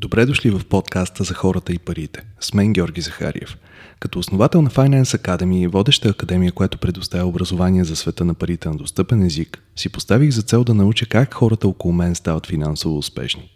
Добре дошли в подкаста за хората и парите. С мен Георги Захариев. Като основател на Finance Academy и водеща академия, която предоставя образование за света на парите на достъпен език, си поставих за цел да науча как хората около мен стават финансово успешни.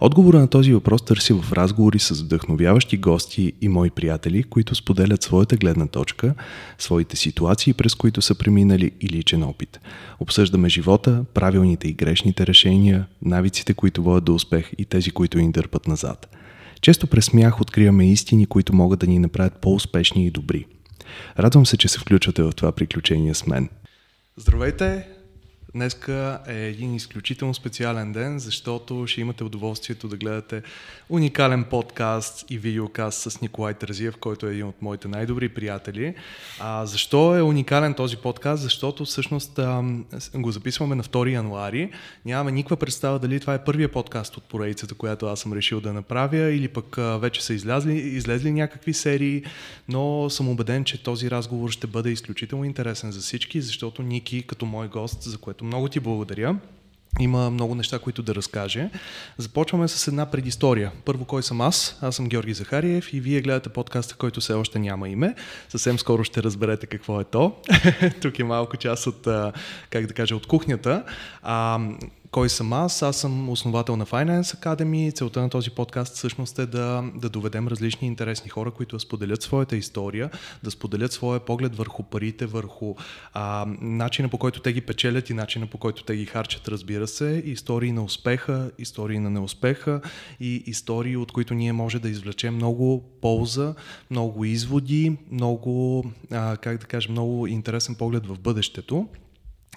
Отговора на този въпрос търси в разговори с вдъхновяващи гости и мои приятели, които споделят своята гледна точка, своите ситуации, през които са преминали и личен опит. Обсъждаме живота, правилните и грешните решения, навиците, които водят до успех и тези, които ни дърпат назад. Често през смях откриваме истини, които могат да ни направят по-успешни и добри. Радвам се, че се включвате в това приключение с мен. Здравейте! Днеска е един изключително специален ден, защото ще имате удоволствието да гледате уникален подкаст и видеокаст с Николай Тързиев, който е един от моите най-добри приятели. А, защо е уникален този подкаст? Защото всъщност а, го записваме на 2 януари. Нямаме никаква представа дали това е първия подкаст от поредицата, която аз съм решил да направя или пък а, вече са излезли, излезли някакви серии, но съм убеден, че този разговор ще бъде изключително интересен за всички, защото Ники като мой гост, за което много ти благодаря. Има много неща, които да разкаже. Започваме с една предистория. Първо, кой съм аз? Аз съм Георги Захариев и вие гледате подкаста, който все още няма име. Съвсем скоро ще разберете какво е то. Тук е малко част от, как да кажа, от кухнята. А, кой съм аз? Аз съм основател на Finance Academy. Целта на този подкаст всъщност е да, да доведем различни интересни хора, които да споделят своята история, да споделят своя поглед върху парите, върху а, начина по който те ги печелят и начина по който те ги харчат, разбира се. Истории на успеха, истории на неуспеха и истории, от които ние може да извлечем много полза, много изводи, много, а, как да кажа, много интересен поглед в бъдещето.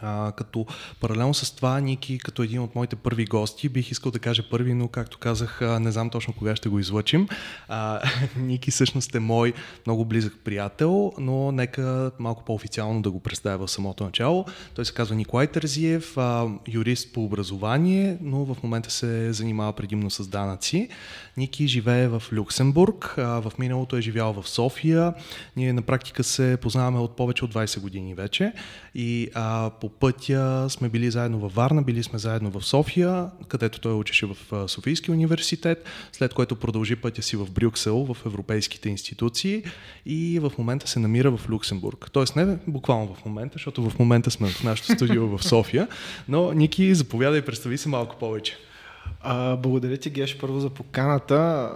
А, като паралелно с това, Ники, като един от моите първи гости, бих искал да кажа първи, но както казах, не знам точно кога ще го излъчим. А, Ники всъщност е мой много близък приятел, но нека малко по-официално да го представя в самото начало. Той се казва Николай Тързиев, а, юрист по образование, но в момента се занимава предимно с данъци. Ники живее в Люксембург, а, в миналото е живял в София. Ние на практика се познаваме от повече от 20 години вече и а, по пътя сме били заедно във Варна, били сме заедно в София, където той учеше в Софийски университет, след което продължи пътя си в Брюксел, в европейските институции и в момента се намира в Люксембург. Тоест не буквално в момента, защото в момента сме в нашото студио в София, но Ники, заповядай представи се малко повече. А, благодаря ти, Геш, първо за поканата.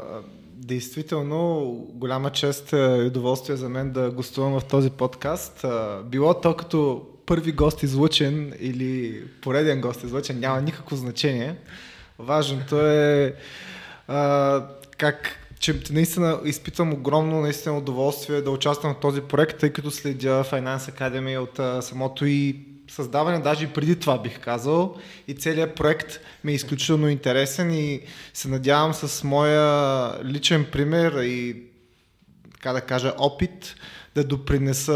Действително, голяма чест и удоволствие за мен да гостувам в този подкаст. Било то като първи гост излъчен или пореден гост излъчен, няма никакво значение. Важното е а, как че наистина изпитвам огромно наистина удоволствие да участвам в този проект, тъй като следя Finance Academy от а, самото и създаване, даже и преди това бих казал. И целият проект ми е изключително интересен и се надявам с моя личен пример и така да кажа опит да допринеса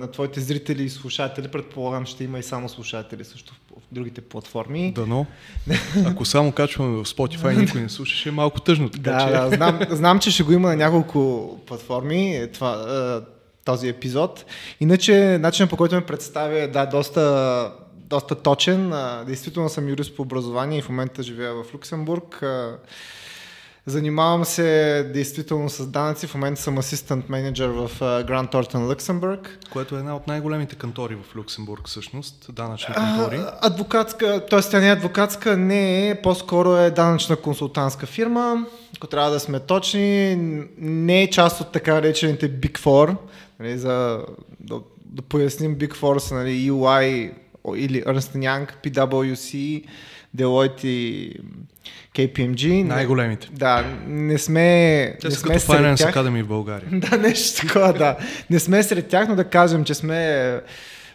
на твоите зрители и слушатели. Предполагам, ще има и само слушатели също в другите платформи. Дано. Ако само качваме в Spotify никой не слушаше, е малко тъжно. Така, да, че... да знам, знам, че ще го има на няколко платформи това, този епизод. Иначе, начинът по който ме представя е да, доста, доста точен. Действително съм юрист по образование и в момента живея в Люксембург. Занимавам се действително с данъци. В момента съм асистент менеджер в Гранд Тортън Люксембург. Което е една от най-големите кантори в Люксембург, всъщност. Данъчни кантори. А, адвокатска, т.е. тя не е адвокатска, не е, по-скоро е данъчна консултантска фирма. Ако трябва да сме точни, не е част от така наречените Big Four. Нали, за да, да поясним Big Four са нали, UI или Ernst Young, PwC, Deloitte и KPMG. Най-големите. Да, не сме. Те не сме като Finance тях. Academy в България. да, нещо такова, да. Не сме сред тях, но да кажем, че сме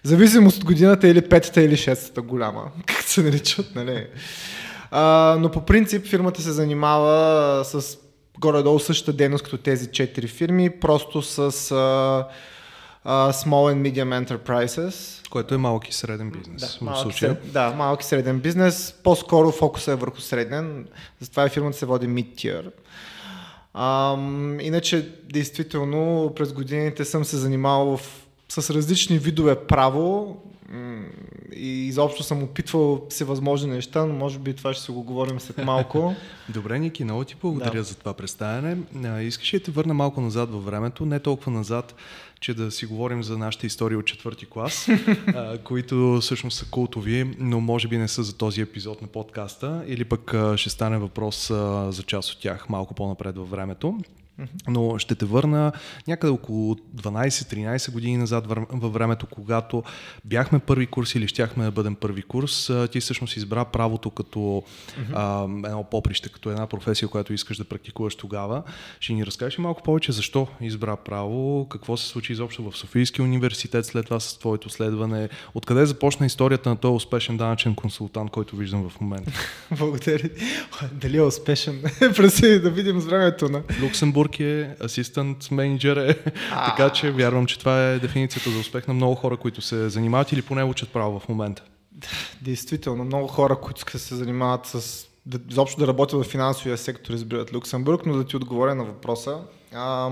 зависимост от годината или петата или шестата голяма, как се наричат, нали? А, но по принцип фирмата се занимава с горе-долу същата дейност като тези четири фирми, просто с а, Small and Medium Enterprises, което е малък и среден бизнес. Да, малък, случая. да, малък и среден бизнес. По-скоро фокуса е върху среден. Затова и фирмата се води mid-tier. Ам, иначе, действително, през годините съм се занимавал в, с различни видове право. и изобщо съм опитвал всевъзможни неща, но може би това ще си го говорим след малко. Добре, Ники, много ти благодаря да. за това представяне. Искаш ли да те върна малко назад във времето, не толкова назад, че да си говорим за нашите истории от четвърти клас, а, които всъщност са култови, но може би не са за този епизод на подкаста, или пък а, ще стане въпрос а, за част от тях малко по-напред във времето. Но ще те върна някъде около 12-13 години назад във времето, когато бяхме първи курс или щяхме да бъдем първи курс. Ти всъщност избра правото като mm-hmm. а, едно поприще, като една професия, която искаш да практикуваш тогава. Ще ни разкажеш малко повече защо избра право, какво се случи изобщо в Софийския университет след това с твоето следване, откъде започна историята на този успешен данъчен консултант, който виждам в момента. Благодаря. Дали е успешен? Преси да видим с времето на Люксембург Люксембург е, асистент менеджер е. така че вярвам, че това е дефиницията за успех на много хора, които се занимават или поне учат право в момента. Действително, много хора, които се занимават с да, изобщо да работят в финансовия сектор, избират Люксембург, но да ти отговоря на въпроса. А,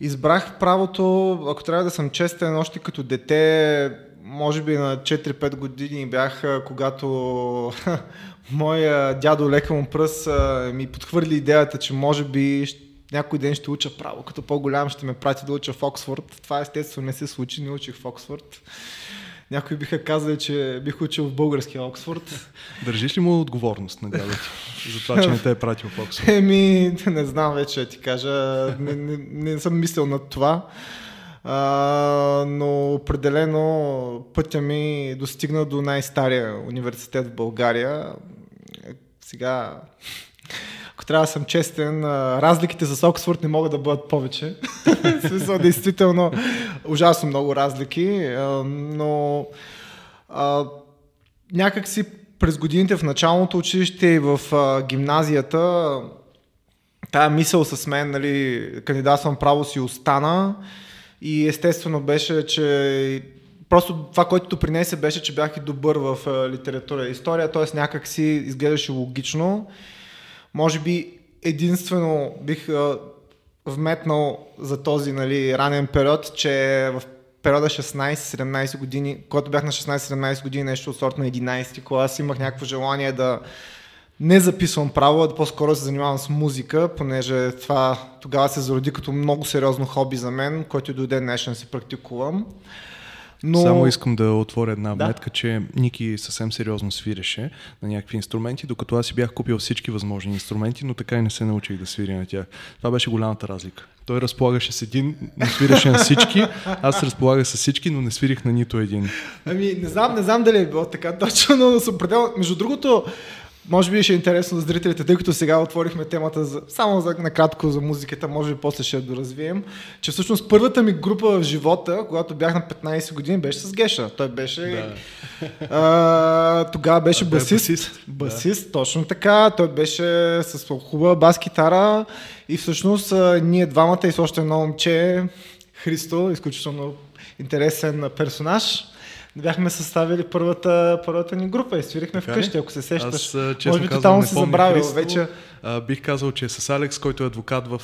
избрах правото, ако трябва да съм честен, още като дете, може би на 4-5 години бях, когато моя дядо лека му пръс ми подхвърли идеята, че може би някой ден ще уча право. Като по-голям ще ме прати да уча в Оксфорд. Това естествено не се случи, не учих в Оксфорд. Някои биха казали, че бих учил в българския Оксфорд. Държиш ли му отговорност на дядо ти за това, че не те е пратил в Оксфорд? Еми, не знам вече ти кажа. Не, не, не съм мислил над това. А, но определено пътя ми достигна до най-стария университет в България. Сега, ако трябва да съм честен, разликите с Оксфорд не могат да бъдат повече. в смисъл, действително, ужасно много разлики, но а, някак си през годините в началното училище и в а, гимназията тая мисъл с мен, нали, кандидатствам право си остана и естествено беше, че просто това, което принесе беше, че бях и добър в литература и история, т.е. някак си изглеждаше логично. Може би единствено бих вметнал за този нали, ранен период, че в периода 16-17 години, когато бях на 16-17 години, нещо от сорта на 11 клас, имах някакво желание да не записвам право, а да по-скоро се занимавам с музика, понеже това тогава се зароди като много сериозно хоби за мен, който до ден днешен се практикувам. Но... Само искам да отворя една да. метка, че Ники съвсем сериозно свиреше на някакви инструменти, докато аз си бях купил всички възможни инструменти, но така и не се научих да свиря на тях. Това беше голямата разлика. Той разполагаше с един, но свиреше на всички, аз разполагах с всички, но не свирих на нито един. Ами, не знам, не знам дали е било така точно, но съм определено. Между другото, може би ще е интересно за зрителите, тъй като сега отворихме темата за, само за, накратко за музиката, може би после ще я доразвием, че всъщност първата ми група в живота, когато бях на 15 години, беше с Геша. Той беше... Да. А, тогава беше а, басист. Басист, басист да. точно така. Той беше с хубава бас-китара и всъщност ние двамата и с още едно момче, Христо, изключително интересен персонаж, бяхме съставили първата, първата ни група и свирихме така вкъщи, ако се сещаш. Аз, честно Може би тотално си забравил Христо, вече. А, бих казал, че е с Алекс, който е адвокат в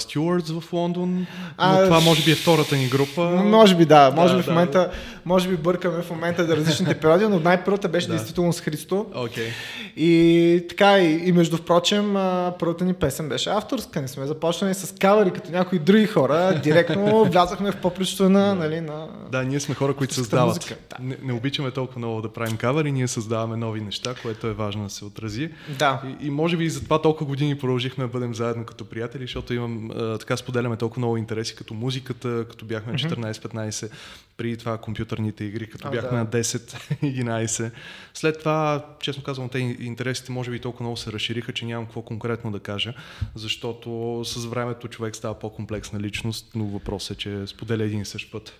Стюардс в Лондон. А, това може би е втората ни група. Може би да. Може да, би в момента, да. може би бъркаме в момента да различните периоди, но най-първата беше да. действително с Христо. Okay. И така, и, и между впрочем, първата ни песен беше авторска. Не сме започнали с кавери, като някои други хора. Директно влязахме в попрището на, нали, на... Да, ние сме хора, които създават. Да. Не, не обичаме толкова много да правим кавери, ние създаваме нови неща, което е важно да се отрази. Да. И, и може би и затова толкова толкова години продължихме да бъдем заедно като приятели, защото имам, а, така споделяме толкова много интереси, като музиката, като бяхме на 14-15, при това компютърните игри, като а, бяхме да. на 10-11. След това, честно казвам, те интересите може би толкова много се разшириха, че нямам какво конкретно да кажа, защото с времето човек става по-комплексна личност, но въпросът е, че споделя един и същ път.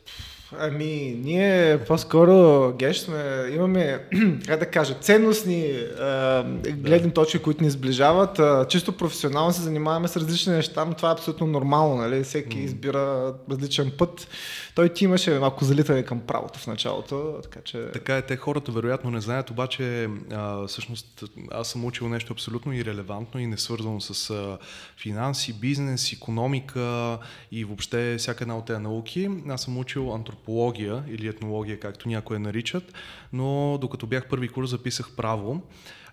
Ами, ние по-скоро, Геш, сме, имаме, как да кажа, ценностни а, гледни точки, които ни сближават. А, чисто професионално се занимаваме с различни неща, но това е абсолютно нормално, нали? Всеки избира различен път. Той ти имаше малко залитане към правото в началото. Така, че... така е, те хората вероятно не знаят, обаче а, всъщност аз съм учил нещо абсолютно ирелевантно и не свързано с а, финанси, бизнес, економика и въобще всяка една от тези науки. Аз съм учил антропология или етнология, както някои наричат, но докато бях първи курс записах право.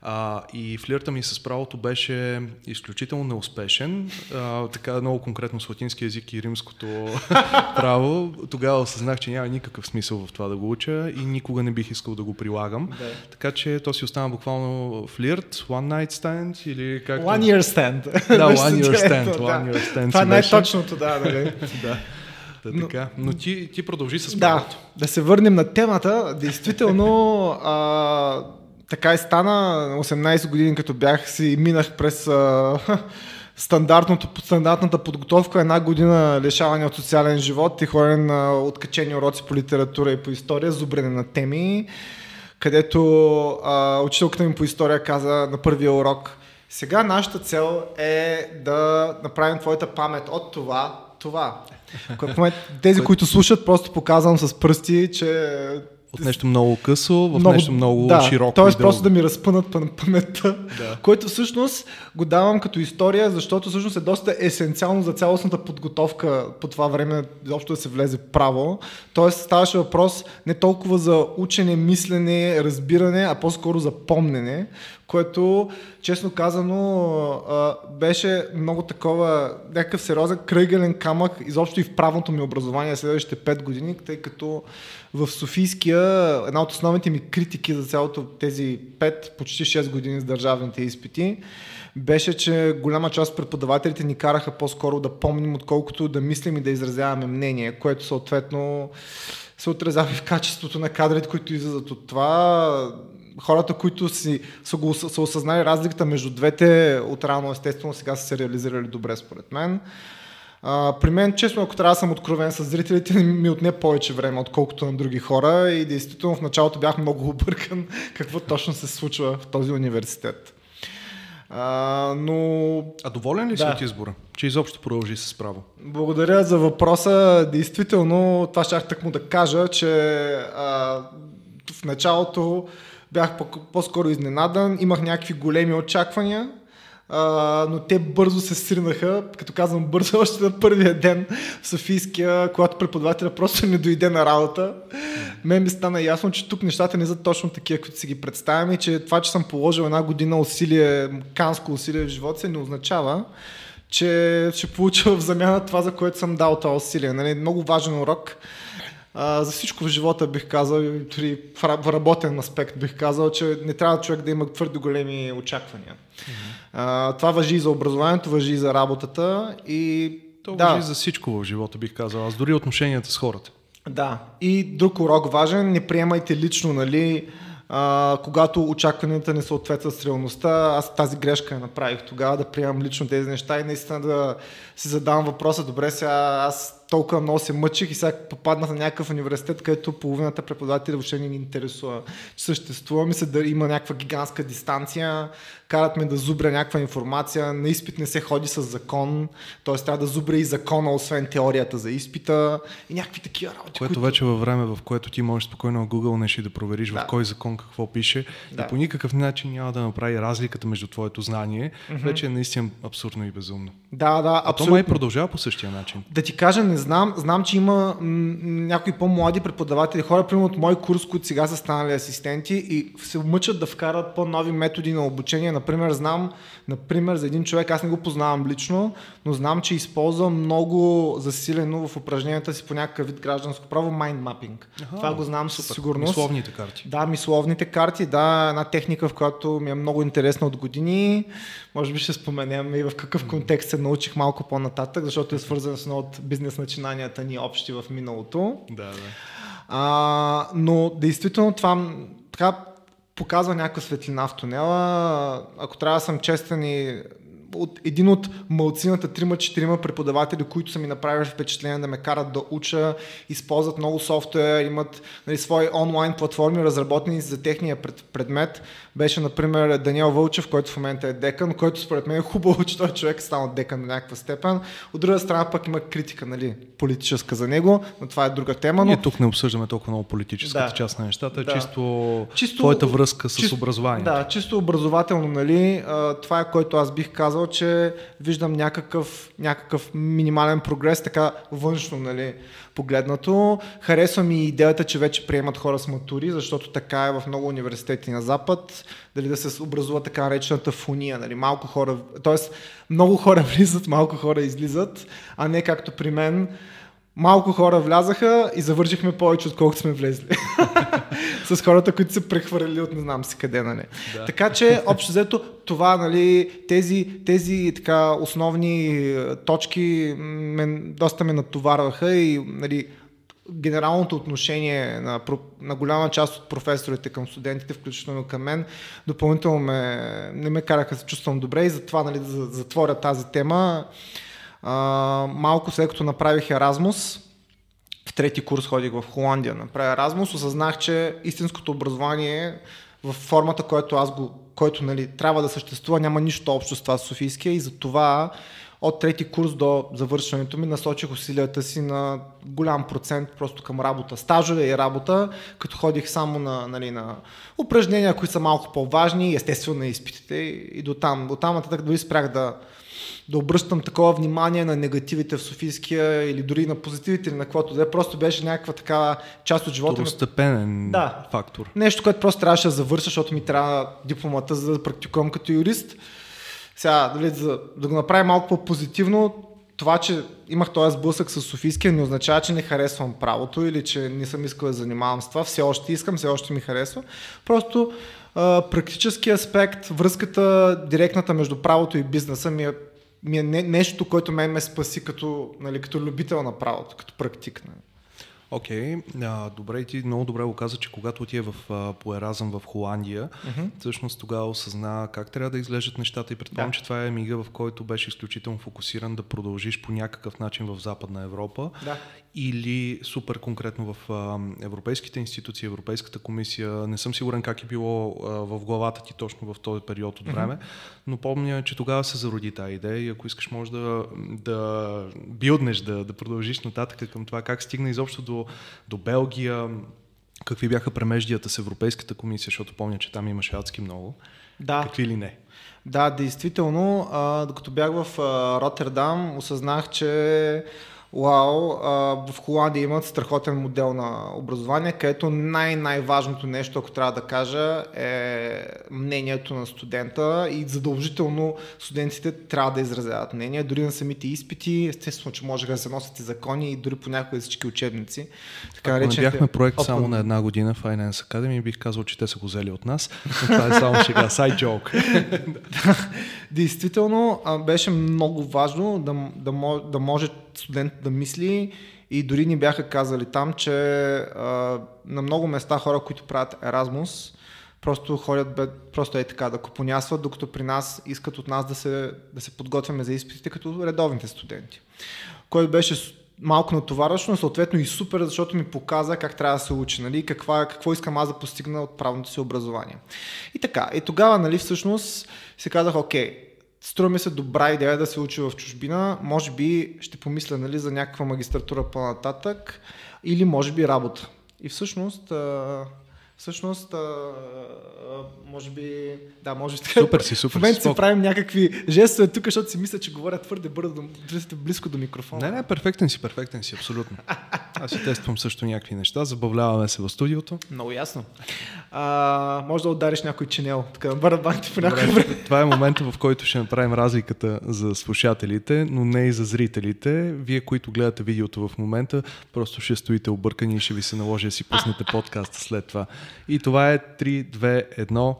А, и флирта ми с правото беше изключително неуспешен. А, така много конкретно с латински язик и римското право. Тогава осъзнах, че няма никакъв смисъл в това да го уча и никога не бих искал да го прилагам. Да. Така че то си остана буквално флирт, one night stand или как? One year stand. Да, one year stand. One year stand това е най-точното, да, нали? да. Да, но, така. Но ти, ти продължи с правото. Да, да се върнем на темата. Действително, а, така и стана. 18 години като бях си минах през а, стандартното, стандартната подготовка, една година лишаване от социален живот и ходене на откачени уроци по литература и по история, зубрене на теми, където а, учителката ми по история каза на първия урок сега нашата цел е да направим твоята памет от това, това. Тези, които слушат, просто показвам с пръсти, че от нещо много късо в много, нещо много да, широко. Тоест просто да ми разпънат паметта, да. което всъщност го давам като история, защото всъщност е доста есенциално за цялостната подготовка по това време, изобщо да се влезе право. Тоест ставаше въпрос не толкова за учене, мислене, разбиране, а по-скоро за помнене, което, честно казано, беше много такова, някакъв сериозен кръгълен камък, изобщо и в правното ми образование следващите 5 години, тъй като в Софийския една от основните ми критики за цялото тези 5, почти 6 години с държавните изпити, беше, че голяма част от преподавателите ни караха по-скоро да помним, отколкото да мислим и да изразяваме мнение, което съответно се отразява и в качеството на кадрите, които излизат от това хората, които си, са, го, са осъзнали разликата между двете от рано естествено, сега са се реализирали добре според мен. А, при мен, честно, ако трябва да съм откровен с зрителите, ми отне повече време, отколкото на други хора и действително в началото бях много объркан какво точно се случва в този университет. А, но... А доволен ли да. си от избора? Че изобщо продължи с право? Благодаря за въпроса. Действително, това щях так му да кажа, че а, в началото бях по-скоро изненадан, имах някакви големи очаквания, а, но те бързо се сринаха, като казвам бързо, още на първия ден в Софийския, когато преподавателя просто не дойде на работа. Мен ми стана ясно, че тук нещата не са точно такива, които си ги представяме, че това, че съм положил една година усилие, канско усилие в живота си, не означава, че ще получа в замяна това, за което съм дал това усилие. Нали? Много важен урок а, за всичко в живота бих казал, дори в работен аспект бих казал, че не трябва човек да има твърде големи очаквания. Mm-hmm. А, това въжи и за образованието, въжи и за работата и то да. въжи за всичко в живота, бих казал. Аз дори отношенията с хората. Да. И друг урок важен, не приемайте лично, нали, а, когато очакванията не съответстват с реалността. Аз тази грешка я направих тогава да приемам лично тези неща и наистина да си задавам въпроса, добре сега аз толкова много се мъчих и сега попаднах на някакъв университет, където половината преподаватели въобще не ни интересува, че съществува. Се да има някаква гигантска дистанция, карат ме да зубря някаква информация, на изпит не се ходи с закон, т.е. трябва да зубря и закона, освен теорията за изпита и някакви такива работи. Което които... вече във време, в което ти можеш спокойно Google нещо да провериш да. в кой закон какво пише да. и по никакъв начин няма да направи разликата между твоето знание, mm-hmm. вече е наистина абсурдно и безумно. Да, да, абсолютно. А то май продължава по същия начин. Да ти кажа, не знам. Знам, че има м- някои по-млади преподаватели, хора, примерно от мой курс, които сега са станали асистенти и се мъчат да вкарат по-нови методи на обучение. Например, знам, например, за един човек, аз не го познавам лично, но знам, че използва много засилено в упражненията си по някакъв вид гражданско право mind mapping. Аха, Това го знам със сигурност. Мисловните карти. Да, мисловните карти, да, една техника, в която ми е много интересна от години. Може би ще споменем и в какъв контекст се научих малко по-нататък, защото е свързан с едно от бизнес начинанията ни общи в миналото. Да, да. А, но действително това така показва някаква светлина в тунела. Ако трябва да съм честен и от един от малцината, трима, четирима преподаватели, които са ми направили впечатление да ме карат да уча, използват много софтуер, имат нали, свои онлайн платформи, разработени за техния пред, предмет. Беше, например, Даниел Вълчев, който в момента е декан, който според мен е хубаво, че той човек е станал декан на някаква степен. От друга страна пък има критика, нали, политическа за него, но това е друга тема. Но... Ние тук не обсъждаме толкова много политическата да. част на нещата, да. чисто, чисто твоята връзка с чисто, образованието. Да, чисто образователно, нали, това е което аз бих казал, че виждам някакъв, някакъв минимален прогрес, така външно, нали, погледнато. Харесва ми идеята, че вече приемат хора с матури, защото така е в много университети на Запад, дали да се образува така наречената фуния, нали, малко хора, т.е. много хора влизат, малко хора излизат, а не както при мен, малко хора влязаха и завършихме повече, отколкото сме влезли. с хората, които са прехвърлили от не знам си къде, нали. Да. Така че, общо взето, това, нали, тези, тези така основни е, точки ме, доста ме натоварваха и, нали, генералното отношение на, на голяма част от професорите към студентите, включително към мен, допълнително ме, не ме караха да се чувствам добре и затова, нали, да затворя тази тема, малко след като направих Еразмус, в трети курс ходих в Холандия, направя Еразмус, осъзнах, че истинското образование в формата, който аз го, който нали, трябва да съществува, няма нищо общо с това Софийския и затова от трети курс до завършването ми насочих усилията си на голям процент просто към работа. Стажове и работа, като ходих само на, нали, на упражнения, които са малко по-важни, естествено на изпитите и до там. До там нататък дори спрях да, да обръщам такова внимание на негативите в Софийския или дори на позитивите или на каквото да е. Просто беше някаква така част от живота. Второстепенен да. фактор. Нещо, което просто трябваше да завърша, защото ми трябва дипломата, за да практикувам като юрист. Сега, дали, за да го направя малко по-позитивно, това, че имах този сблъсък с Софийския, не означава, че не харесвам правото или че не съм искал да занимавам с това. Все още искам, все още ми харесва. Просто а, практически аспект, връзката директната между правото и бизнеса ми е ми е не, нещо, което мен ме спаси като, нали, като любител на правото, като практик. Нали. Окей, okay. добре и ти много добре го каза, че когато отиде в, а, по Еразъм в Холандия, uh-huh. всъщност тогава осъзна как трябва да изглеждат нещата и предполагам, да. че това е мига, в който беше изключително фокусиран да продължиш по някакъв начин в Западна Европа да или супер конкретно в а, европейските институции, Европейската комисия. Не съм сигурен как е било а, в главата ти точно в този период от време, mm-hmm. но помня, че тогава се зароди тази идея и ако искаш може да, да билднеш, да, да продължиш нататък към това как стигна изобщо до, до Белгия, какви бяха премеждията с Европейската комисия, защото помня, че там имаше адски много. Да. Какви ли не? Да, действително. А, докато бях в а, Роттердам, осъзнах, че Вау, в Холандия имат страхотен модел на образование, където най-най-важното нещо, ако трябва да кажа, е мнението на студента и задължително студентите трябва да изразяват мнение, дори на самите изпити, естествено, че можеха да се носят и закони и дори понякога всички учебници. Така Ако не бяхме проект Open... само на една година в Finance Academy, бих казал, че те са го взели от нас, но това е само сега, side joke. Действително, беше много важно да, да, да може студент да мисли и дори ни бяха казали там, че а, на много места хора, които правят Еразмус, просто ходят бе, просто е така да купонясват, докато при нас искат от нас да се, да се подготвяме за изпитите като редовните студенти. Който беше малко натоварващо, но съответно и супер, защото ми показа как трябва да се учи, нали, каква, какво искам аз да постигна от правното си образование. И така, и тогава, нали, всъщност, се казах, окей, Струва ми се добра идея да се учи в чужбина. Може би ще помисля нали, за някаква магистратура по-нататък или може би работа. И всъщност Всъщност, а, а, може би, да, може би Супер си, супер В момента си правим някакви жестове тук, защото си мисля, че говоря твърде бързо, да близко до микрофона. Не, не, перфектен си, перфектен си, абсолютно. Аз си тествам също някакви неща, забавляваме се в студиото. Много ясно. А, може да удариш някой чинел, така на барабаните по някой време. Това е момента, в който ще направим разликата за слушателите, но не и за зрителите. Вие, които гледате видеото в момента, просто ще стоите объркани и ще ви се наложи да си пуснете подкаста след това. И това е 3, 2, 1.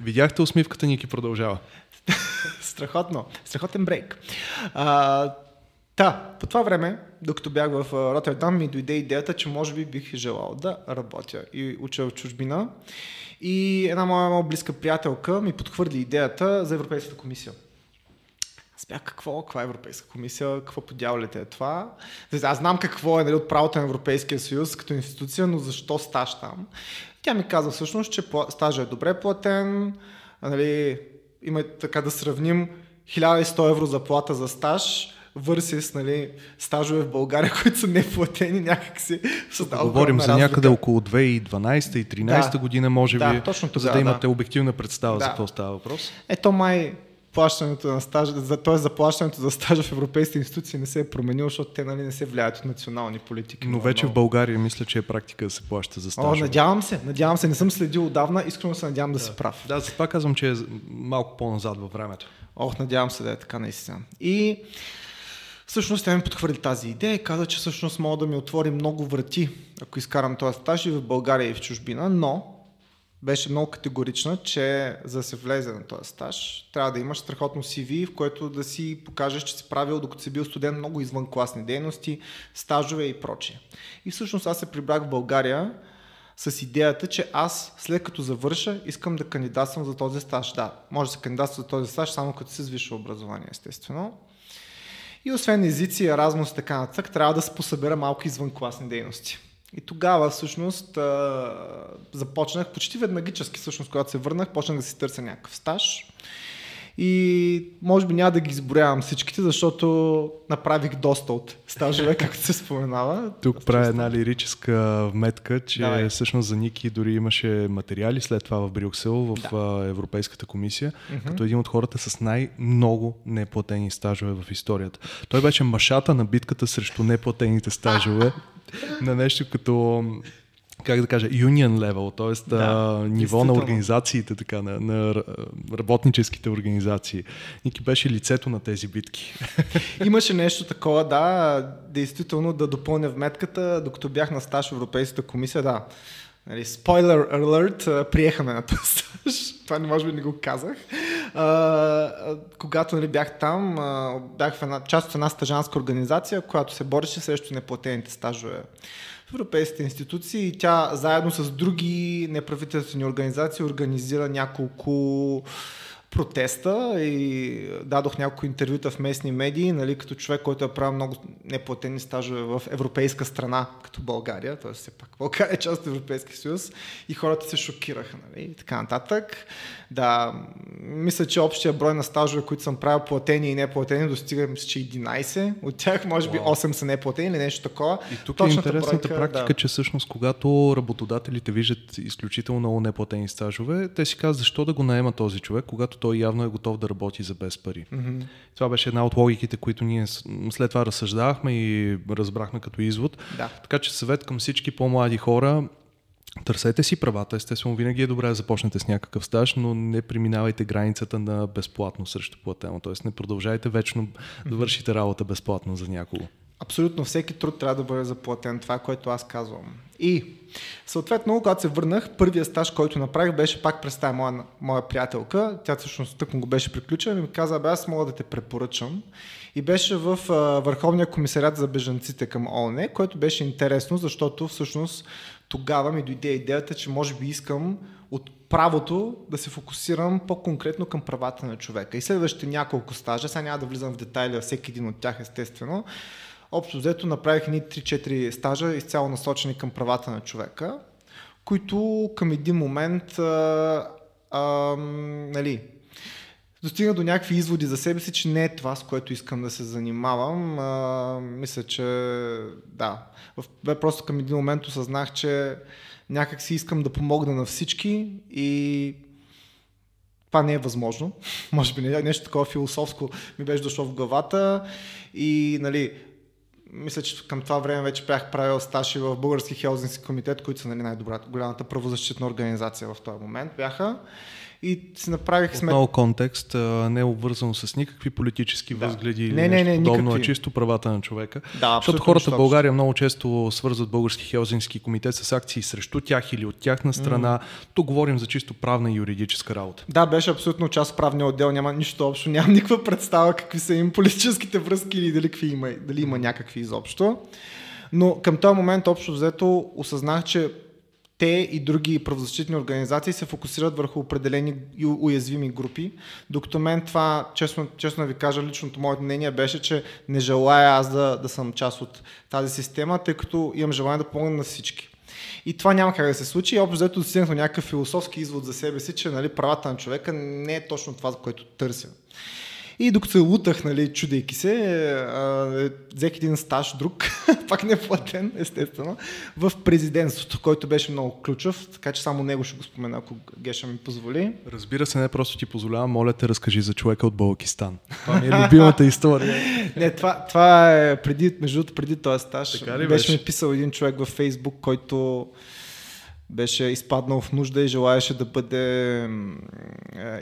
Видяхте усмивката, Ники продължава. Страхотно. Страхотен брейк. А, Та, по това време, докато бях в Роттердам, ми дойде идеята, че може би бих желал да работя и уча в чужбина. И една моя близка приятелка ми подхвърли идеята за Европейската комисия. Какво, каква е Европейска комисия, какво подявалите е това. Аз знам какво е нали, от правото на Европейския съюз като институция, но защо стаж там? Тя ми каза всъщност, че стажа е добре платен, нали, има така да сравним 1100 евро заплата за стаж, върсис, нали, стажове в България, които са неплатени някакси. Говорим за някъде около 2012 и 2013 да, година, може да, би, точно тогава, за да имате да. обективна представа да. за какво става въпрос. Ето май плащането на стажа, т.е. заплащането за стажа в европейските институции не се е променило, защото те нали, не се влияят от национални политики. Но вече в България мисля, че е практика да се плаща за стажа. О, надявам се, надявам се, не съм следил отдавна, искрено се надявам да, да си прав. Да, затова казвам, че е малко по-назад във времето. Ох, надявам се да е така наистина. И Всъщност тя ми подхвърли тази идея и каза, че всъщност мога да ми отвори много врати, ако изкарам този стаж и в България и в чужбина, но беше много категорична, че за да се влезе на този стаж, трябва да имаш страхотно CV, в което да си покажеш, че си правил, докато си бил студент, много извън класни дейности, стажове и прочее. И всъщност аз се прибрах в България с идеята, че аз след като завърша искам да кандидатствам за този стаж. Да, може да се кандидатства за този стаж само като си с висше образование, естествено. И освен езици, Еразмус и така нататък, трябва да се посъбера малко извън класни дейности. И тогава всъщност започнах почти веднагически, всъщност, когато се върнах, почнах да си търся някакъв стаж. И може би няма да ги изброявам всичките, защото направих доста от стажове, както се споменава. Тук правя една лирическа вметка, че Давай. всъщност за Ники дори имаше материали след това в Брюксел, в да. Европейската комисия, uh-huh. като един от хората с най-много неплатени стажове в историята. Той беше машата на битката срещу неплатените стажове на нещо като как да кажа, union level, т.е. Да, ниво на организациите, така, на, на работническите организации. Ники беше лицето на тези битки. Имаше нещо такова, да, действително да допълня вметката, докато бях на стаж в Европейската комисия, да. Нали, спойлер alert, приехаме на този стаж. Това не може би не го казах. А, когато нали, бях там, бях в една, част от една стажанска организация, която се бореше срещу неплатените стажове европейските институции и тя заедно с други неправителствени организации организира няколко протеста и дадох няколко интервюта в местни медии, нали, като човек, който е правил много неплатени стажове в европейска страна, като България, т.е. все пак България е част от Европейския съюз и хората се шокираха нали, и така нататък. Да, мисля, че общия брой на стажове, които съм правил платени и неплатени, достига мисля, че 11. От тях може би 8 са неплатени или нещо такова. И тук е Точната е интересната бройка, практика, да. че всъщност когато работодателите виждат изключително много неплатени стажове, те си казват защо да го наема този човек, когато той явно е готов да работи за без пари. Mm-hmm. Това беше една от логиките, които ние след това разсъждавахме и разбрахме като извод. Да. Така че съвет към всички по-млади хора, Търсете си правата, естествено винаги е добре да започнете с някакъв стаж, но не преминавайте границата на безплатно срещу платено. Тоест не продължайте вечно да вършите работа безплатно за някого. Абсолютно всеки труд трябва да бъде заплатен. Това, което аз казвам. И съответно, когато се върнах, първият стаж, който направих, беше пак през тази моя, моя приятелка. Тя всъщност тъкмо го беше приключила и ми каза, бе, аз мога да те препоръчам. И беше в а, Върховния комисарят за бежанците към ООН, което беше интересно, защото всъщност тогава ми дойде идеята, че може би искам от правото да се фокусирам по-конкретно към правата на човека. И следващите няколко стажа, сега няма да влизам в детайли всеки един от тях естествено, общо взето направих ни 3-4 стажа изцяло насочени към правата на човека, които към един момент а, а, нали, достигна до някакви изводи за себе си, че не е това, с което искам да се занимавам. А, мисля, че да. В, просто към един момент осъзнах, че някак си искам да помогна на всички и това не е възможно. Може би нещо такова философско ми беше дошло в главата и нали, мисля, че към това време вече бях правил стаж и в Български хелзински комитет, които са нали, най-добрата, голямата правозащитна организация в този момент бяха. И си направих сметка. Отново контекст, не е обвързано с никакви политически да. възгледи или не, не, не, подобно, никакви. а чисто правата на човека. Да, Защото хората в България много често свързват Български Хелзински комитет с акции срещу тях или от тяхна страна. Mm. Тук говорим за чисто правна и юридическа работа. Да, беше абсолютно част правния отдел, няма нищо общо, нямам никаква представа какви са им политическите връзки или дали, какви има, дали има някакви изобщо. Но към този момент общо взето осъзнах, че те и други правозащитни организации се фокусират върху определени и уязвими групи, докато мен това, честно, честно ви кажа, личното моето мнение беше, че не желая аз да, да съм част от тази система, тъй като имам желание да помогна на всички. И това няма как да се случи. И общо взето достигнах до някакъв философски извод за себе си, че нали, правата на човека не е точно това, за което търся. И докато се лутах, нали, чудейки се, а, взех един стаж друг, пак не платен, естествено, в президентството, който беше много ключов, така че само него ще го спомена, ако Геша ми позволи. Разбира се, не просто ти позволявам, моля те, разкажи за човека от Балкистан. Това ми е любимата история. не, това, това е преди, между другото, преди този стаж. Беше, беше ми писал един човек във Фейсбук, който беше изпаднал в нужда и желаеше да бъде е,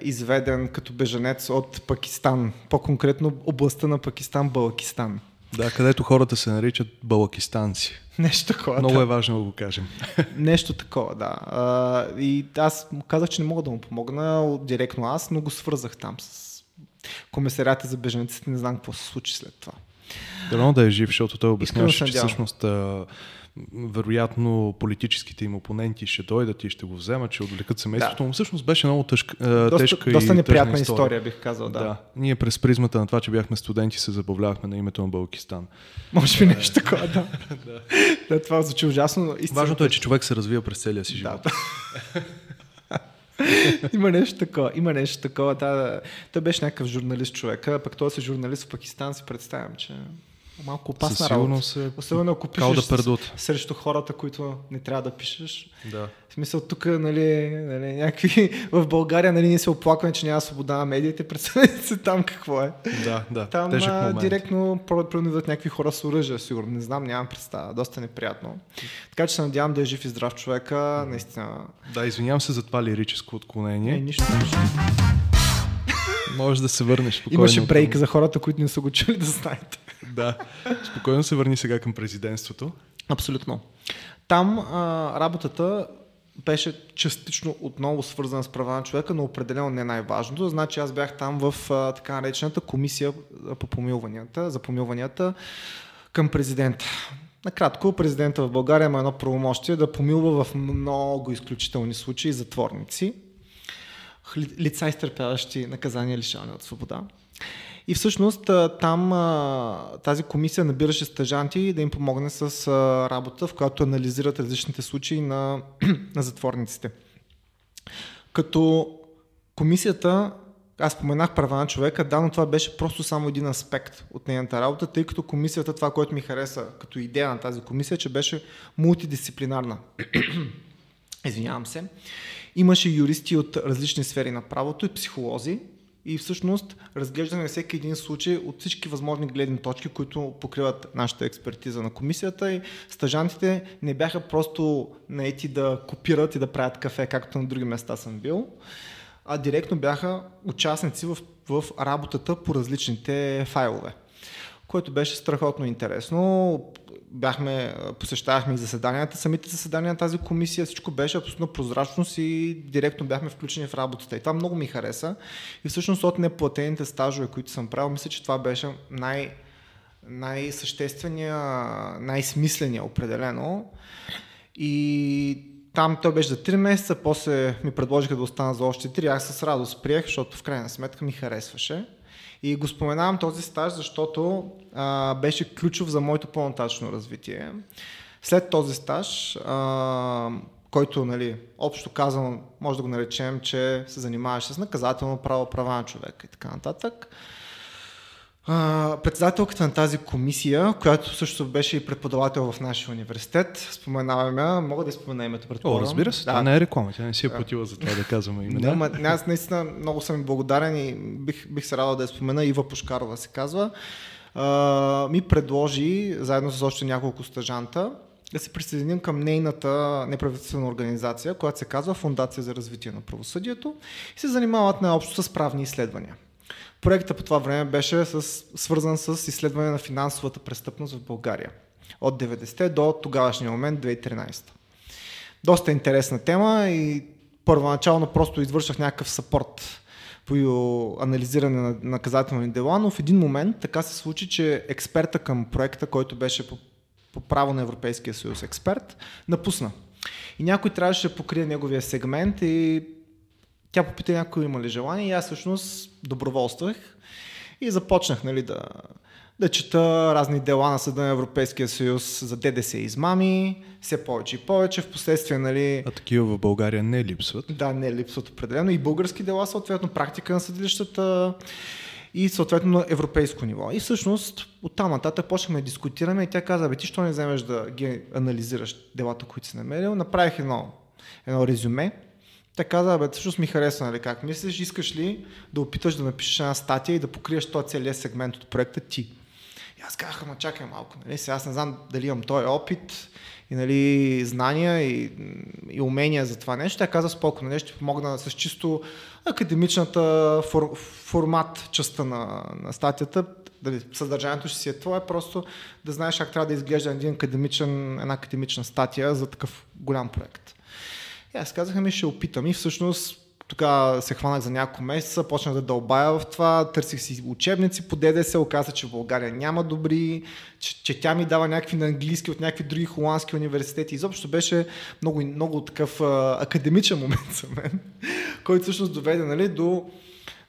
изведен като беженец от Пакистан. По-конкретно областта на Пакистан, Балакистан. Да, където хората се наричат балакистанци. Нещо такова. Много да. е важно да го кажем. Нещо такова, да. и аз му казах, че не мога да му помогна директно аз, но го свързах там с комисарята за беженците. Не знам какво се случи след това. Дано да е жив, защото той обясняваше, че всъщност вероятно политическите им опоненти ще дойдат и ще го вземат, ще отвлекат семейството да. му. Всъщност беше много тъжка, доста, тежка доста и неприятна история. история, бих казал. Да. да. Ние през призмата на това, че бяхме студенти, се забавлявахме на името на Балкистан. Може би нещо такова, да. да. да. Това звучи ужасно. Истина. Важното е, че човек се развива през целия си живот. Да. има нещо такова, има нещо такова. Да, той беше някакъв журналист човека, пък той си журналист в Пакистан си представям, че малко опасна работа. Се... Особено ако пишеш да срещу хората, които не трябва да пишеш. Да. В смисъл тук, нали, нали, някакви в България, нали, ние се оплакваме, че няма свобода на медиите, представете се там какво е. Да, да. Там Тежък момент. директно пронудват някакви хора с оръжие, сигурно. Не знам, нямам представа. Доста неприятно. Така че се надявам да е жив и здрав човека, наистина. Да, извинявам се за това лирическо отклонение. Не, нищо, нищо. Може да се върнеш спокойно. Имаше брейк за хората, които не са го чули да знаете. да. Спокойно се върни сега към президентството. Абсолютно. Там а, работата беше частично отново свързана с права на човека, но определено не най-важното. Значи аз бях там в а, така наречената комисия по помилванията, за помилванията към президента. Накратко, президента в България има едно правомощие да помилва в много изключителни случаи затворници, лица изтърпяващи наказания лишаване от свобода. И всъщност там тази комисия набираше стъжанти да им помогне с работа, в която анализират различните случаи на, на затворниците. Като комисията, аз споменах права на човека, да, но това беше просто само един аспект от нейната работа, тъй като комисията, това, което ми хареса като идея на тази комисия, че беше мултидисциплинарна. Извинявам се. Имаше юристи от различни сфери на правото и психолози, и всъщност разглеждаме всеки един случай от всички възможни гледни точки, които покриват нашата експертиза на комисията и стъжантите не бяха просто наети да копират и да правят кафе, както на други места съм бил, а директно бяха участници в, в работата по различните файлове което беше страхотно интересно. Бяхме, посещавахме и заседанията, самите заседания на тази комисия, всичко беше абсолютно прозрачност и директно бяхме включени в работата. И това много ми хареса. И всъщност от неплатените стажове, които съм правил, мисля, че това беше най- най-съществения, най-смисления определено. И там той беше за 3 месеца, после ми предложиха да остана за още 3. Аз с радост приех, защото в крайна сметка ми харесваше. И го споменавам този стаж, защото а, беше ключов за моето по-нататъчно развитие. След този стаж, а, който, нали, общо казано, може да го наречем, че се занимаваш с наказателно право, права на човека и така нататък председателката на тази комисия, която също беше и преподавател в нашия университет, споменаваме, мога да спомена името предполагам. О, разбира се, да. това не е реклама, тя не си е платила за това да казваме имена. Не, аз наистина много съм благодарен и бих, бих се радвал да я спомена, Ива Пушкарова се казва. А, ми предложи, заедно с още няколко стъжанта, да се присъединим към нейната неправителствена организация, която се казва Фундация за развитие на правосъдието и се занимават най-общо с правни изследвания. Проектът по това време беше с, свързан с изследване на финансовата престъпност в България от 90-те до тогавашния момент 2013. Доста интересна тема и първоначално просто извършвах някакъв сапорт по анализиране на наказателни дела, но в един момент така се случи, че експерта към проекта, който беше по, по право на Европейския съюз експерт, напусна. И някой трябваше да покрие неговия сегмент и тя попита някой има ли желание и аз всъщност доброволствах и започнах нали, да, да чета разни дела на Съда на Европейския съюз за ДДС и измами, все повече и повече. В последствие, нали... А такива в България не липсват? Да, не липсват определено. И български дела, съответно, практика на съдилищата и съответно на европейско ниво. И всъщност оттам нататък почнахме да дискутираме и тя каза, бе ти що не вземеш да ги анализираш делата, които си намерил. Направих едно, едно резюме. Тя каза, бе, всъщност ми харесва, нали, как мислиш, искаш ли да опиташ да напишеш една статия и да покриеш този целият сегмент от проекта ти. И аз казах, ама чакай малко, нали? сега аз не знам дали имам този опит и нали, знания и, и умения за това нещо. Тя каза спокойно, нали, ще помогна с чисто академичната фор, формат частта на, на статията. Дали, съдържанието ще си е твое, просто да знаеш как трябва да изглежда един академичен, една академична статия за такъв голям проект. И аз казах, ми ще опитам и всъщност тогава се хванах за няколко месеца, почнах да дълбая в това, търсих си учебници по ДДС, оказа, че в България няма добри, че, че тя ми дава някакви на английски от някакви други холандски университети. Изобщо беше много, много такъв а, академичен момент за мен, който всъщност доведе нали, до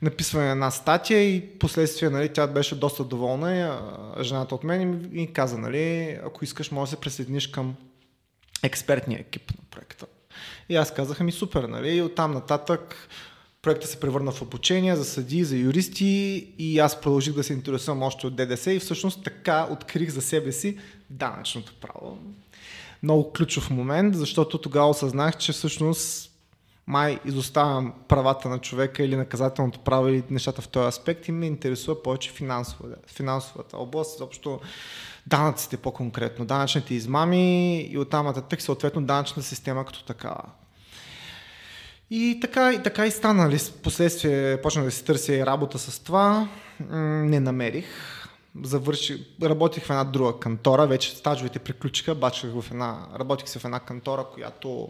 написване на една статия и последствие нали, тя беше доста доволна, жената от мен и каза, нали, ако искаш, може да се присъединиш към експертния екип на проекта. И аз казах ми супер, нали? И оттам нататък проектът се превърна в обучение за съди, за юристи и аз продължих да се интересувам още от ДДС и всъщност така открих за себе си данъчното право. Много ключов момент, защото тогава осъзнах, че всъщност май изоставям правата на човека или наказателното право или нещата в този аспект и ме интересува повече финансова, финансовата област, защото данъците по-конкретно, данъчните измами и оттам нататък съответно данъчната система като такава. И така, така и стана. Нали? Последствие почнах да си търся и работа с това. Не намерих. Завърши, работих в една друга кантора, вече стажовете приключиха, бачах в една, работих се в една кантора, която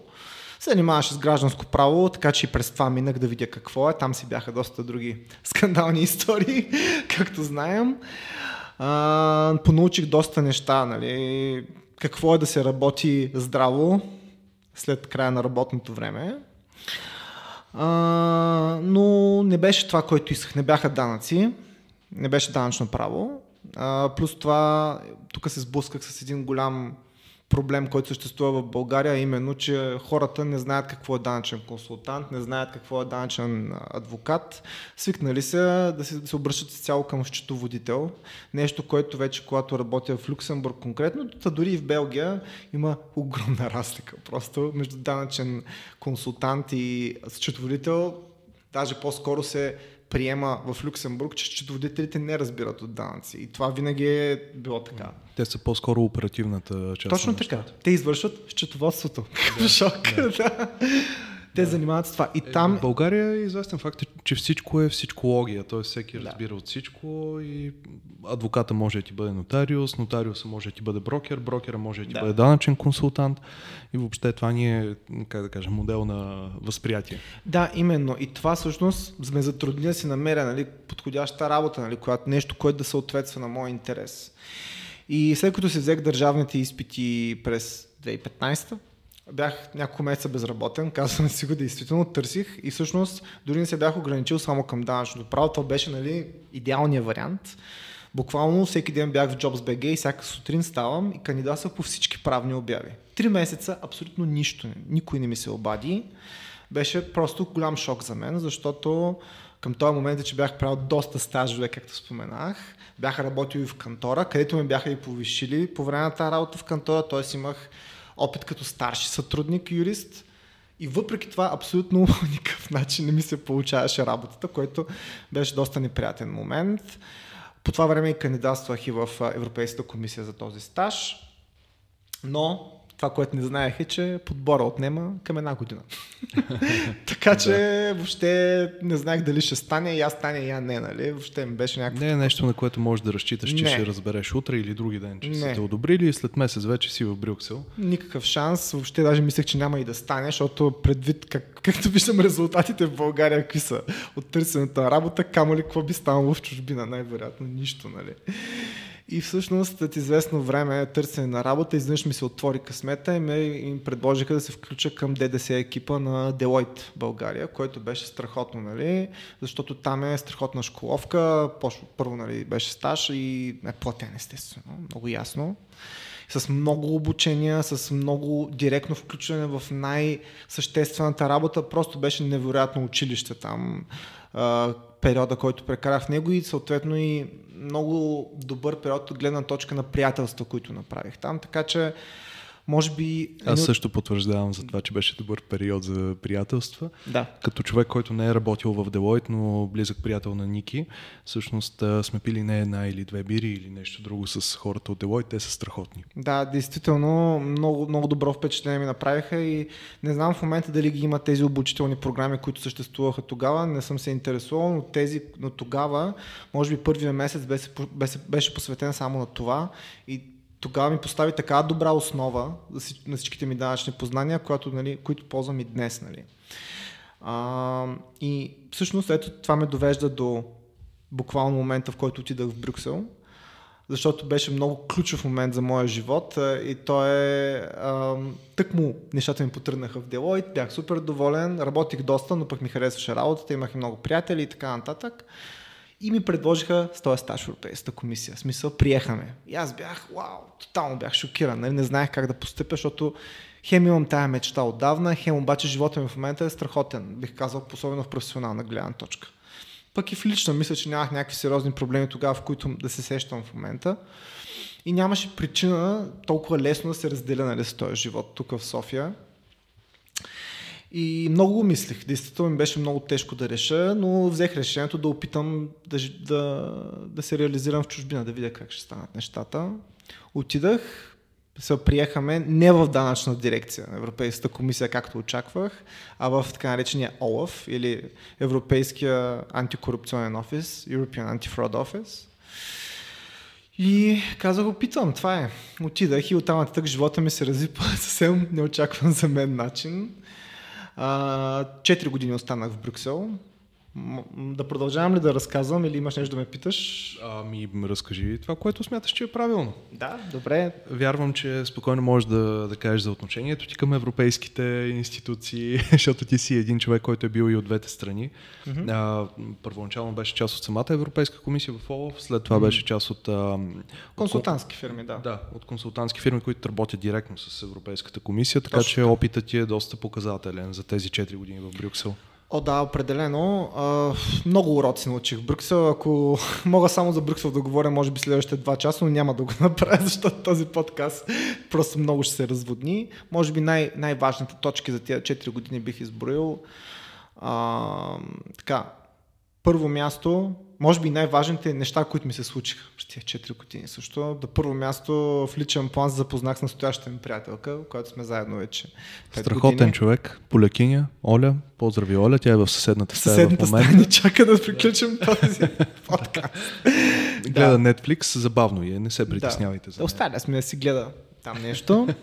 се занимаваше с гражданско право, така че и през това минах да видя какво е. Там си бяха доста други скандални истории, както знаем. А, понаучих доста неща, нали? какво е да се работи здраво след края на работното време. А, но не беше това, което исках. Не бяха данъци, не беше данъчно право. А, плюс това, тук се сблъсках с един голям проблем, който съществува в България, именно, че хората не знаят какво е данъчен консултант, не знаят какво е данъчен адвокат. Свикнали се да се, да се обръщат цяло към счетоводител. Нещо, което вече, когато работя в Люксембург конкретно, та дори и в Белгия има огромна разлика просто между данъчен консултант и счетоводител. Даже по-скоро се приема в Люксембург, че счетоводителите не разбират от данъци. И това винаги е било така. Те са по-скоро оперативната част. Точно така. Те извършват счетоводството. Да, Шок. Да. Те занимават с това. И е, там... В България е известен факт, че всичко е всичкология, т.е. всеки да. разбира от всичко и адвоката може да ти бъде нотариус, нотариуса може да ти бъде брокер, брокера може да ти да. бъде данъчен консултант и въобще това ни е, как да кажа, модел на възприятие. Да, именно. И това всъщност сме затрудни да си намеря нали, подходяща работа, нали, която, нещо, което да съответства на моя интерес. И след като се взех държавните изпити през 2015 бях няколко месеца безработен, казвам си го действително, търсих и всъщност дори не се бях ограничил само към данъчното право, това беше нали, идеалният вариант. Буквално всеки ден бях в JobsBG и всяка сутрин ставам и кандидатствах по всички правни обяви. Три месеца абсолютно нищо, никой не ми се обади. Беше просто голям шок за мен, защото към този момент, че бях правил доста стажове, както споменах, бях работил и в кантора, където ме бяха и повишили по време на тази работа в кантора, т.е. имах опит като старши сътрудник, юрист. И въпреки това, абсолютно никакъв начин не ми се получаваше работата, което беше доста неприятен момент. По това време и кандидатствах и в Европейската комисия за този стаж. Но Това, което не знаех е, че подбора отнема към една година. така че да. въобще не знаех дали ще стане, я стане, я не, нали? Въобще ми беше някакво... Не е нещо, на което можеш да разчиташ, че не. ще разбереш утре или други ден, че не. са те одобрили и след месец вече си в Брюксел. Никакъв шанс. Въобще даже мислех, че няма и да стане, защото предвид как, както виждам резултатите в България, какви са от търсенето на работа, камо ли какво би станало в чужбина, най-вероятно нищо, нали? И всъщност след известно време търсене на работа, изведнъж ми се отвори късмета и ме им предложиха да се включа към ДДС екипа на Deloitte България, който беше страхотно, нали? защото там е страхотна школовка, първо нали, беше стаж и е платен естествено, много ясно с много обучения, с много директно включване в най-съществената работа. Просто беше невероятно училище там периода, който прекарах в него и съответно и много добър период от гледна точка на приятелства, които направих там. Така че може би... Аз също потвърждавам за това, че беше добър период за приятелства. Да. Като човек, който не е работил в Делойт, но близък приятел на Ники, всъщност сме пили не една или две бири или нещо друго с хората от Делойт, те са страхотни. Да, действително много, много добро впечатление ми направиха и не знам в момента дали ги има тези обучителни програми, които съществуваха тогава, не съм се интересувал, но тези, но тогава, може би първия месец беше, беше, беше посветен само на това и тогава ми постави така добра основа на всичките ми данъчни познания, която, нали, които ползвам и днес. Нали. А, и всъщност ето това ме довежда до буквално момента, в който отидах в Брюксел, защото беше много ключов момент за моя живот и то е а, тък му нещата ми потръгнаха в Делойт, бях супер доволен, работих доста, но пък ми харесваше работата, имах и много приятели и така нататък и ми предложиха с този стаж в Европейската комисия. В смисъл, приехаме. И аз бях, вау, тотално бях шокиран. Нали? не знаех как да постъпя, защото хем имам тая мечта отдавна, хем обаче живота ми в момента е страхотен, бих казал, особено в професионална гледна точка. Пък и в лично мисля, че нямах някакви сериозни проблеми тогава, в които да се сещам в момента. И нямаше причина толкова лесно да се разделя нали, с този живот тук в София. И много го мислих. Действително ми беше много тежко да реша, но взех решението да опитам да, да, да се реализирам в чужбина, да видя как ще станат нещата. Отидах, се приехаме не в данъчна дирекция на Европейската комисия, както очаквах, а в така наречения ОЛАФ или Европейския антикорупционен офис, European Anti-Fraud Office. И казах, опитвам, това е. Отидах и оттам нататък живота ми се разви по съвсем неочакван за мен начин. Четири години останах в Брюксел. Да продължавам ли да разказвам или имаш нещо да ме питаш? Ами, разкажи това, което смяташ, че е правилно. Да, добре. Вярвам, че спокойно можеш да, да кажеш за отношението ти към европейските институции, защото ти си един човек, който е бил и от двете страни. Mm-hmm. А, първоначално беше част от самата Европейска комисия в ОЛАФ, след това mm-hmm. беше част от... А, консултантски фирми, да. Да, от консултантски фирми, които работят директно с Европейската комисия, така Точно. че опитът ти е доста показателен за тези 4 години в Брюксел. О, да, определено. А, много уроци научих в Брюксел. Ако мога само за Брюксел да говоря, може би следващите два часа, но няма да го направя, защото този подкаст просто много ще се разводни. Може би най- най-важните точки за тези 4 години бих изброил. А, така, първо място, може би най-важните неща, които ми се случиха през тези 4 години също. Да първо място в личен план се запознах с настоящата ми приятелка, която сме заедно вече. Страхотен години. човек, полякиня, Оля. Поздрави, Оля, тя е в съседната стая съседната. Стая ни чака да приключим този подкаст. Гледа да. Netflix, забавно е, не се притеснявайте да. за Оставя сме да си гледа там нещо.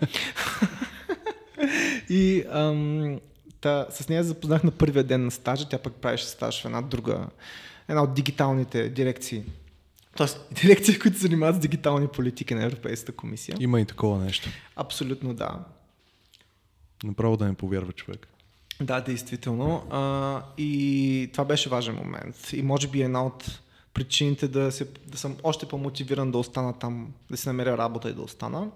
И ам, та, с нея запознах на първия ден на стажа, тя пък правеше стаж в една друга една от дигиталните дирекции. Тоест, дирекции, които се занимават с дигитални политики на Европейската комисия. Има и такова нещо. Абсолютно да. Направо да не повярва човек. Да, действително. А, и това беше важен момент. И може би една от причините да, се, да съм още по-мотивиран да остана там, да си намеря работа и да остана.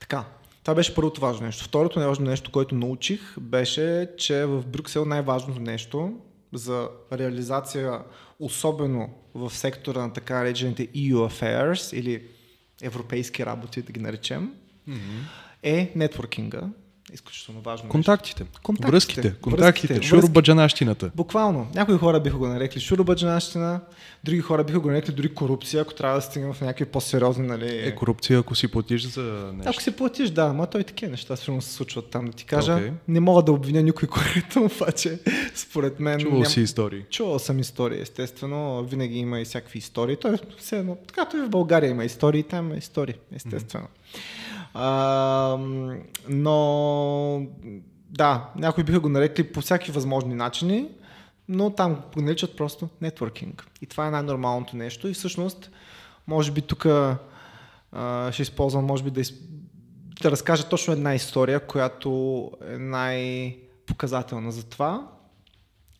Така, това беше първото важно нещо. Второто най-важно нещо, което научих, беше, че в Брюксел най-важното нещо за реализация, особено в сектора на така наречените EU Affairs или европейски работи, да ги наречем, mm-hmm. е нетворкинга, изключително важно. Контактите, Контактите, връзките, контактите, връзките. шурубаджанащината. Буквално. Някои хора биха го нарекли шурубаджанащина, други хора биха го нарекли дори корупция, ако трябва да стигнем в някакви по-сериозни, нали... Е, корупция, ако си платиш за нещо. Ако си платиш, да, ма той такива неща сигурно се случват там, да ти кажа. Окей. Не мога да обвиня никой коректно, обаче според мен... Чувал ням- си истории. Чувал съм истории, естествено. Винаги има и всякакви истории. Той все едно, както и в България има истории, там има истории, естествено. Но да, някои биха го нарекли по всякакви възможни начини, но там го наричат просто нетворкинг. И това е най-нормалното нещо. И всъщност, може би тук ще използвам, може би да, из... да разкажа точно една история, която е най-показателна за това.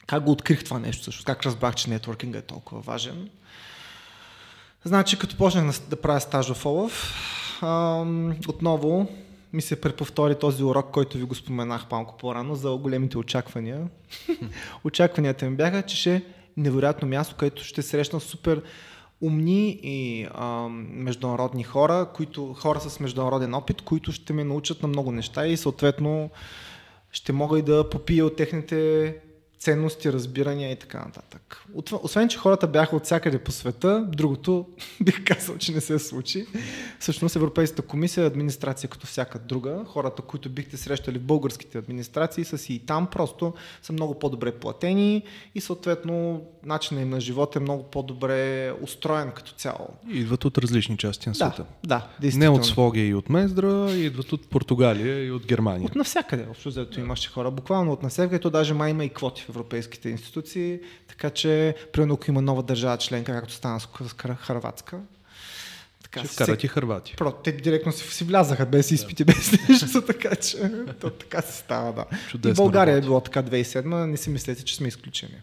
Как го открих това нещо също? Как разбрах, че нетворкинга е толкова важен? Значи, като почнах на- да правя стаж в Олаф, ам, отново ми се преповтори този урок, който ви го споменах малко по-рано, за големите очаквания. Очакванията ми бяха, че ще е невероятно място, където ще срещна супер умни и ам, международни хора, които, хора с международен опит, които ще ме научат на много неща и съответно ще мога и да попия от техните ценности, разбирания и така нататък. Освен, че хората бяха от всякъде по света, другото бих казал, че не се случи. Всъщност Европейската комисия е администрация като всяка друга. Хората, които бихте срещали в българските администрации, са си и там, просто са много по-добре платени и съответно начинът им на живот е много по-добре устроен като цяло. Идват от различни части на Да, света. да, Не действително. от Своге и от Мездра, идват от Португалия и от Германия. От навсякъде, общо взето имаше хора. Буквално от навсякъде, то даже май има и квоти в европейските институции, така че, примерно, ако има нова държава членка, както стана с Хърватска, така Ще вкарат и Хървати. Про, те директно си, си влязаха без изпити, без нищо, така че то така се става, да. Чудесно и България работи. е било така 2007, не си мислете, че сме изключени.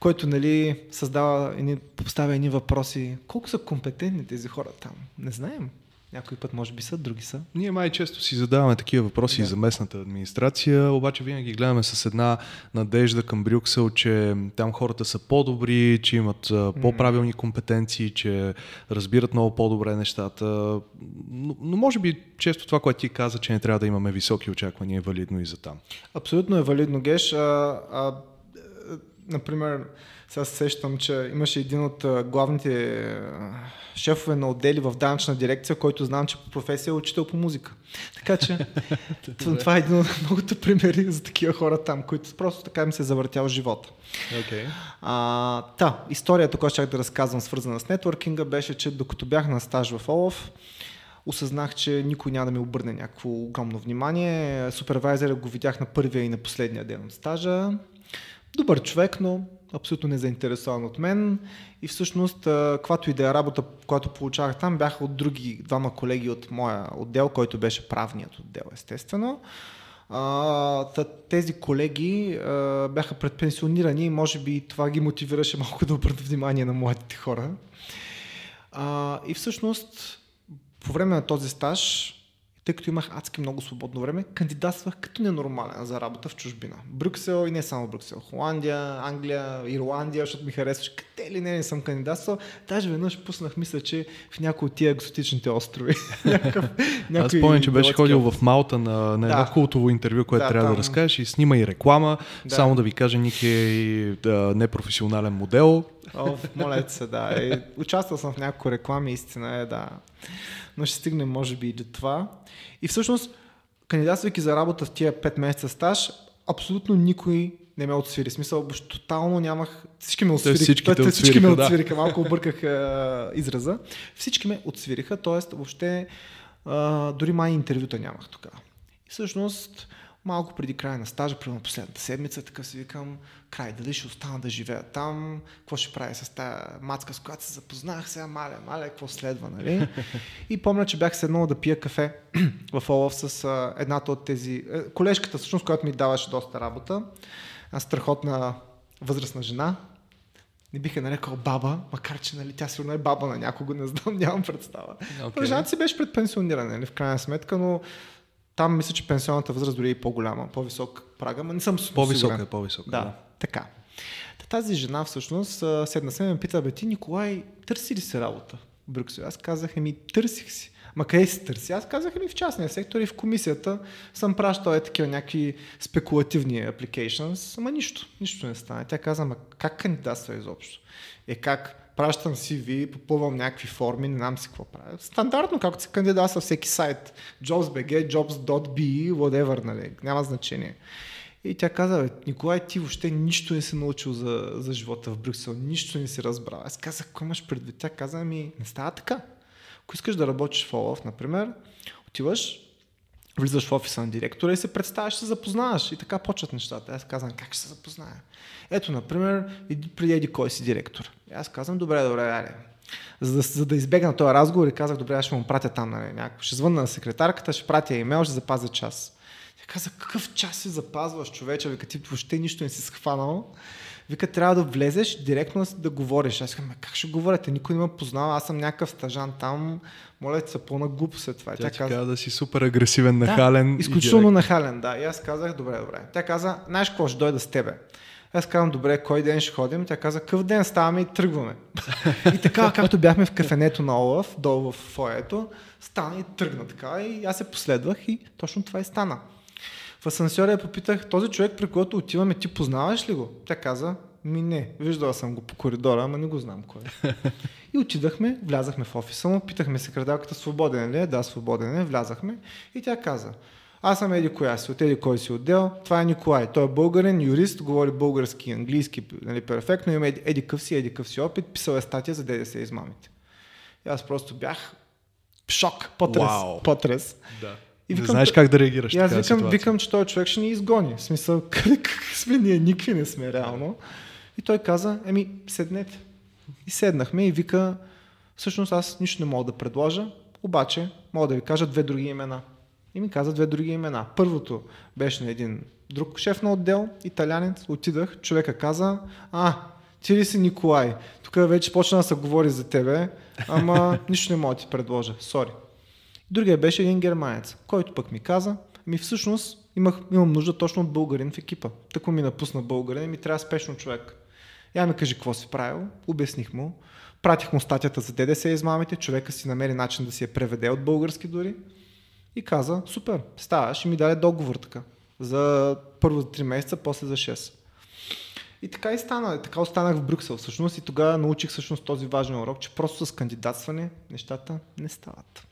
Който, нали, създава, едни, поставя едни въпроси. Колко са компетентни тези хора там? Не знаем. Някой път може би са, други са. Ние май често си задаваме такива въпроси Да. за местната администрация, обаче винаги гледаме с една надежда към Брюксел, че там хората са по-добри, че имат по-правилни компетенции, че разбират много по-добре нещата. Но, но може би често това, което ти каза, че не трябва да имаме високи очаквания, е валидно и за там. Абсолютно е валидно, Геш. А, а, например, сега се сещам, че имаше един от главните шефове на отдели в данъчна дирекция, който знам, че по професия е учител по музика. Така че това, е един от многото примери за такива хора там, които просто така им се е завъртял живота. Okay. А, та, историята, която ще да разказвам, свързана с нетворкинга, беше, че докато бях на стаж в Олаф, осъзнах, че никой няма да ми обърне някакво огромно внимание. Супервайзера го видях на първия и на последния ден от стажа. Добър човек, но абсолютно незаинтересован от мен. И всъщност, каквато и да е работа, която получавах там, бяха от други двама колеги от моя отдел, който беше правният отдел, естествено. А, тези колеги а, бяха предпенсионирани и може би това ги мотивираше малко да обърнат внимание на младите хора. А, и всъщност, по време на този стаж, тъй като имах адски много свободно време, кандидатствах като ненормален за работа в чужбина. Брюксел и не само Брюксел. Холандия, Англия, Ирландия, защото ми харесваше. Къде ли не, не съм кандидатствал. Даже веднъж пуснах, мисля, че в някои от тия екзотичните острови. Аз спомням, че беше ходил в Малта на, на едно Да. култово интервю, което Да, трябва да там- разкажеш и снима и реклама. Да. Само да ви кажа, Ник е и да, непрофесионален модел. О, моля се, да. Е, участвал съм в няколко реклами, истина е, да. Но ще стигнем, може би, и до това. И всъщност, кандидатствайки за работа в тия 5 месеца стаж, абсолютно никой не ме отсвири. Смисъл, въобще тотално нямах... Всички ме отсвириха. всички те всички ме да. отсвириха. Малко обърках а, израза. Всички ме отсвириха, т.е. въобще а, дори май интервюта нямах тогава. И всъщност, малко преди края на стажа, примерно последната седмица, така си викам, край, дали ще остана да живея там, какво ще правя с тази мацка, с която се запознах, сега маля, маля, какво следва, нали? И помня, че бях седнал да пия кафе в Олаф с а, едната от тези, е, колежката всъщност, която ми даваше доста работа, страхотна възрастна жена, не бих я нарекал баба, макар че нали, тя сигурно е баба на някого, не знам, нямам представа. Okay. Жената си беше пред пенсиониране, нали, в крайна сметка, но там мисля, че пенсионната възраст дори е и по-голяма, по-висок прага, но не съм По-висока е, по-висока. Да, така. Та Тази жена всъщност седна се и ме пита, бе ти Николай, търси ли се работа в Брюксел? Аз казах, еми търсих си. Ма къде си търси? Аз казах ми в частния сектор и в комисията съм пращал е такива някакви спекулативни applications, ама нищо, нищо не стана. Тя каза, ма как кандидатства изобщо? Е как пращам CV, попълвам някакви форми, не знам си какво правя. Стандартно, както се кандидатства всеки сайт. Jobs.bg, jobs.be, whatever, нали, няма значение. И тя каза, Николай, ти въобще нищо не си научил за, за живота в Брюксел, нищо не си разбрал. Аз казах, какво имаш предвид? Тя каза, ми, не става така. Ако искаш да работиш в ОЛАФ, например, отиваш, влизаш в офиса на директора и се представяш, се запознаваш и така почват нещата. Аз казвам, как ще се запозная? Ето, например, преди еди кой си директор. Аз казвам, добре, добре, аре. За да, за да избегна този разговор и казах, добре, аз ще му пратя там, нали, някакво. Ще звънна на секретарката, ще пратя имейл, ще запазя час. Тя каза, какъв час си запазваш, човече, вика, ти въобще нищо не си схванал. Вика, трябва да влезеш директно да говориш. Аз казвам, как ще говорите? Никой не ме познава, аз съм някакъв стажан там. Моля ти се, пълна глупост след това. Тя, Тя каза, да си супер агресивен, нахален. Да, изключително нахален, да. И аз казах, добре, добре. Тя каза, знаеш какво, ще дойда с тебе. Аз казвам, добре, кой ден ще ходим? Тя каза, къв ден ставаме и тръгваме. и така, както бяхме в кафенето на Олаф, долу в фоето, стана и тръгна така. И аз се последвах и точно това и стана. В асансьора я попитах, този човек, при който отиваме, ти познаваш ли го? Тя каза, ми не, виждала съм го по коридора, ама не го знам кой е. И отидахме, влязахме в офиса му, питахме секретарката свободен ли е, да, свободен е, влязахме и тя каза, аз съм Еди коя си, от Еди кой си отдел, това е Николай. Той е българен, юрист, говори български английски нали, перфектно, има Еди, еди къв си, Еди къв си опит, писал е статия за ДДС измамите. И аз просто бях в шок, потрес, wow. потрес. Да. И викам, не знаеш как да реагираш. И аз викам, викам, че този човек ще ни изгони. В смисъл, как сме ние, никакви не сме реално. И той каза, еми, седнете. И седнахме и вика, всъщност аз нищо не мога да предложа, обаче мога да ви кажа две други имена. И ми каза две други имена. Първото беше на един друг шеф на отдел, италянец. Отидах, човека каза, а, ти ли си Николай? Тук вече почна да се говори за тебе, ама нищо не мога да ти предложа. Сори. Другия беше един германец, който пък ми каза, ми всъщност имах, имам нужда точно от българин в екипа. Тако ми напусна българин и ми трябва спешно човек. Я ми кажи какво си правил, обясних му. Пратих му статията за ДДС измамите, човека си намери начин да си я преведе от български дори. И каза, супер, ставаш и ми даде договор така. За първо за 3 месеца, после за 6. И така и стана. И така останах в Брюксел всъщност и тогава научих всъщност този важен урок, че просто с кандидатстване нещата не стават.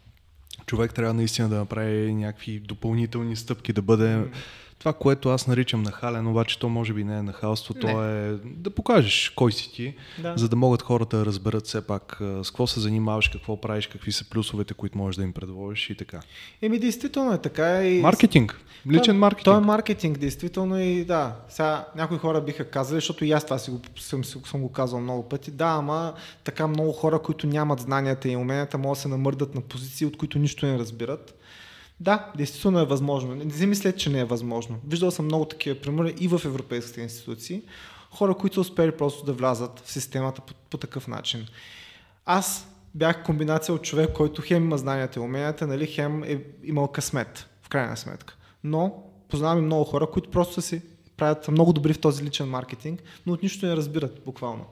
Човек трябва наистина да направи някакви допълнителни стъпки, да бъде mm това, което аз наричам нахален, обаче то може би не е нахалство, не. то е да покажеш кой си ти, да. за да могат хората да разберат все пак с какво се занимаваш, какво правиш, какви са плюсовете, които можеш да им предложиш и така. Еми, действително е така. И... Маркетинг. Личен то, маркетинг. То е маркетинг, действително и да. Сега някои хора биха казали, защото и аз това си го, съм, съм го казал много пъти. Да, ама така много хора, които нямат знанията и уменията, могат да се намърдат на позиции, от които нищо не разбират да, действително е възможно. Не си мисля, че не е възможно. Виждал съм много такива примери и в европейските институции. Хора, които успели просто да влязат в системата по, по такъв начин. Аз бях комбинация от човек, който хем има знанията и уменията, нали, хем е имал късмет, в крайна сметка. Но познавам и много хора, които просто си правят много добри в този личен маркетинг, но от нищо не разбират буквално.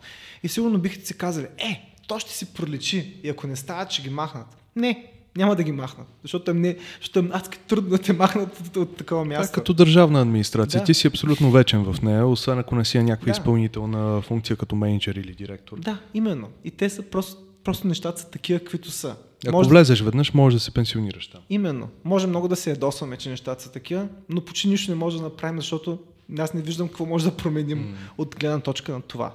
И сигурно бихте си казали, е, то ще си проличи и ако не стават, ще ги махнат. Не, няма да ги махнат. Защото им, не, защото им адски трудно да те махнат от, от такова място. Да, като държавна администрация. Да. Ти си абсолютно вечен в нея, освен ако не си някаква да. изпълнителна функция като менеджер или директор. Да, именно. И те са просто, просто нещата са такива, каквито са. Ако може влезеш веднъж, може да се пенсионираш там. Именно. Може много да се ядосваме, че нещата са такива, но почти нищо не може да направим, защото аз не виждам какво може да променим mm. от гледна точка на това.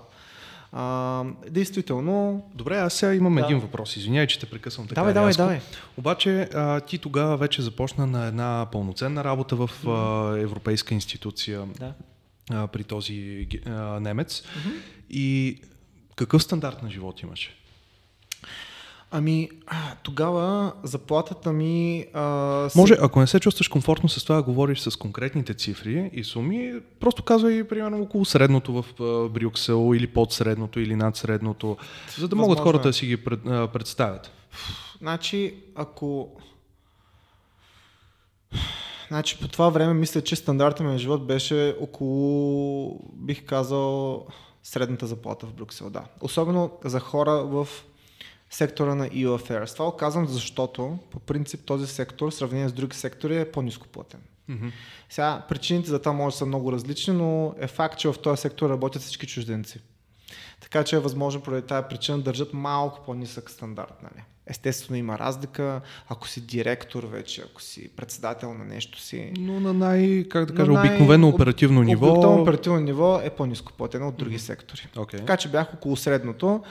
А, действително. Добре, аз сега имам да. един въпрос. Извинявай, че те прекъсвам така. Давай, давай, давай. Обаче а, ти тогава вече започна на една пълноценна работа в а, европейска институция да. а, при този а, немец. Mm-hmm. И какъв стандарт на живот имаше? Ами, тогава заплатата ми... А, си... Може, ако не се чувстваш комфортно с това да говориш с конкретните цифри и суми, просто казвай примерно около средното в Брюксел или под средното или над средното, за да могат хората да си ги пред, а, представят. Значи, ако... Значи, по това време мисля, че стандарта ми на живот беше около, бих казал, средната заплата в Брюксел, да. Особено за хора в сектора на EU Affairs. Това го казвам, защото по принцип този сектор, в сравнение с други сектори, е по-низко платен. Mm-hmm. Сега, причините за това може да са много различни, но е факт, че в този сектор работят всички чужденци. Така че е възможно поради тази причина да държат малко по-нисък стандарт. Нали? Естествено има разлика, ако си директор вече, ако си председател на нещо си. Но на най, как да кажа, обикновено оперативно ниво. Обикновено оперативно ниво е по-низко платено от други mm-hmm. сектори. Okay. Така че бях около средното.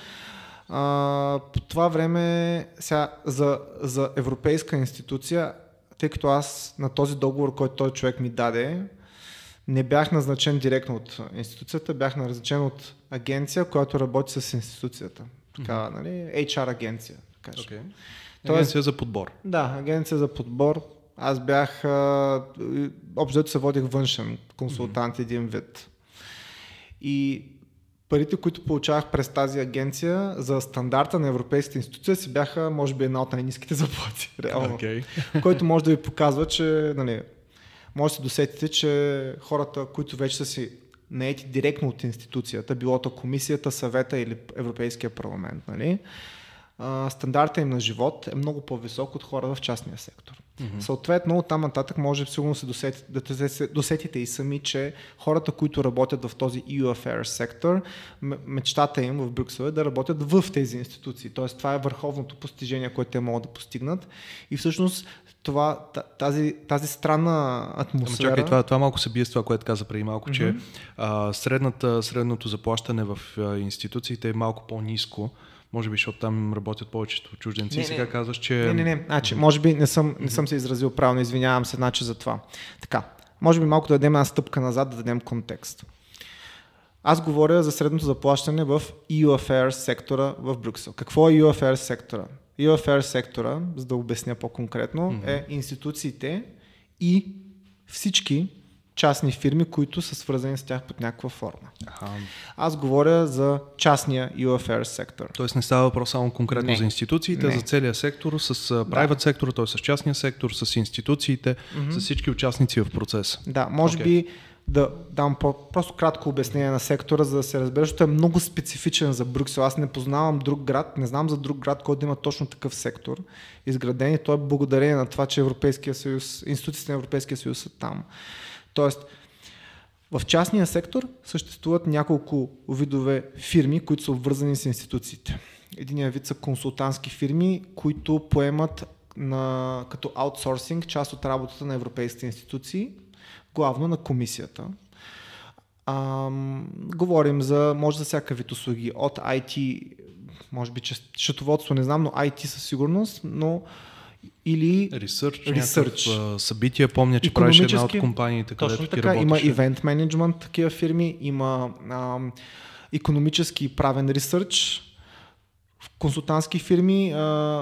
А, по това време сега, за, за европейска институция, тъй като аз на този договор, който той човек ми даде, не бях назначен директно от институцията, бях назначен от агенция, която работи с институцията. Така, mm-hmm. нали? HR агенция. Кажа. Okay. Тоест, агенция за подбор. Да, агенция за подбор. Аз бях, общо се водих външен консултант mm-hmm. един вид. И парите, които получавах през тази агенция за стандарта на европейската институция си бяха, може би, една от най-низките заплати. Реално. Okay. Който може да ви показва, че нали, може да се досетите, че хората, които вече са си наети директно от институцията, било то комисията, съвета или Европейския парламент, нали, стандарта им на живот е много по-висок от хора в частния сектор. Mm-hmm. Съответно, от там нататък може сигурно се досетите, да се досетите и сами, че хората, които работят в този EU Affairs сектор, мечтата им в Брюксел е да работят в тези институции. Тоест, това е върховното постижение, което те могат да постигнат. И всъщност това, тази, тази странна атмосфера. Ама чакай, това, това малко се бие с това, което каза преди малко, mm-hmm. че а, средната, средното заплащане в а, институциите е малко по-низко може би, защото там работят повечето чужденци. Не, сега не. казваш, че... Не, не, не. Значи, може би не съм, не съм се изразил правилно, извинявам се, значи за това. Така, може би малко да дадем една стъпка назад, да дадем контекст. Аз говоря за средното заплащане в EU Affairs сектора в Брюксел. Какво е EU Affairs сектора? EU Affairs сектора, за да обясня по-конкретно, mm-hmm. е институциите и всички частни фирми, които са свързани с тях под някаква форма. Аха. Аз говоря за частния UFR сектор. Тоест не става въпрос само конкретно не. за институциите, а за целия сектор, с private да. сектор, т.е. с частния сектор, с институциите, mm-hmm. с всички участници в процеса. Да, може okay. би да дам по- просто кратко обяснение на сектора, за да се разбере, защото е много специфичен за Брюксел. Аз не познавам друг град, не знам за друг град, който има точно такъв сектор изграден и то е благодарение на това, че Европейския съюз, институциите на Европейския съюз са там. Тоест, в частния сектор съществуват няколко видове фирми, които са обвързани с институциите. Единият вид са консултантски фирми, които поемат на, като аутсорсинг част от работата на европейските институции, главно на комисията. Ам, говорим за, може за всяка вид услуги, от IT, може би счетоводство, не знам, но IT със сигурност, но или Research, Research. събития. Помня, че правиш една от компаниите, където Точно така, има event management, такива фирми, има а, економически правен ресърч, консултантски фирми, а,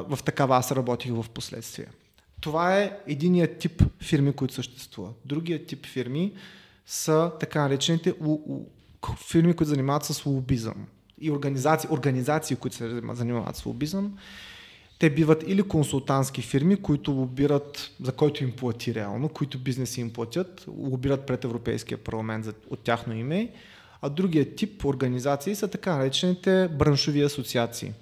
в такава аз работих в последствие. Това е единият тип фирми, които съществуват. Другият тип фирми са така наречените фирми, които занимават с лобизъм и организации, организации, които се занимават с лобизъм те биват или консултантски фирми, които лобират, за който им плати реално, които бизнеси им платят, лобират пред Европейския парламент за, от тяхно име, а другия тип организации са така наречените браншови асоциации.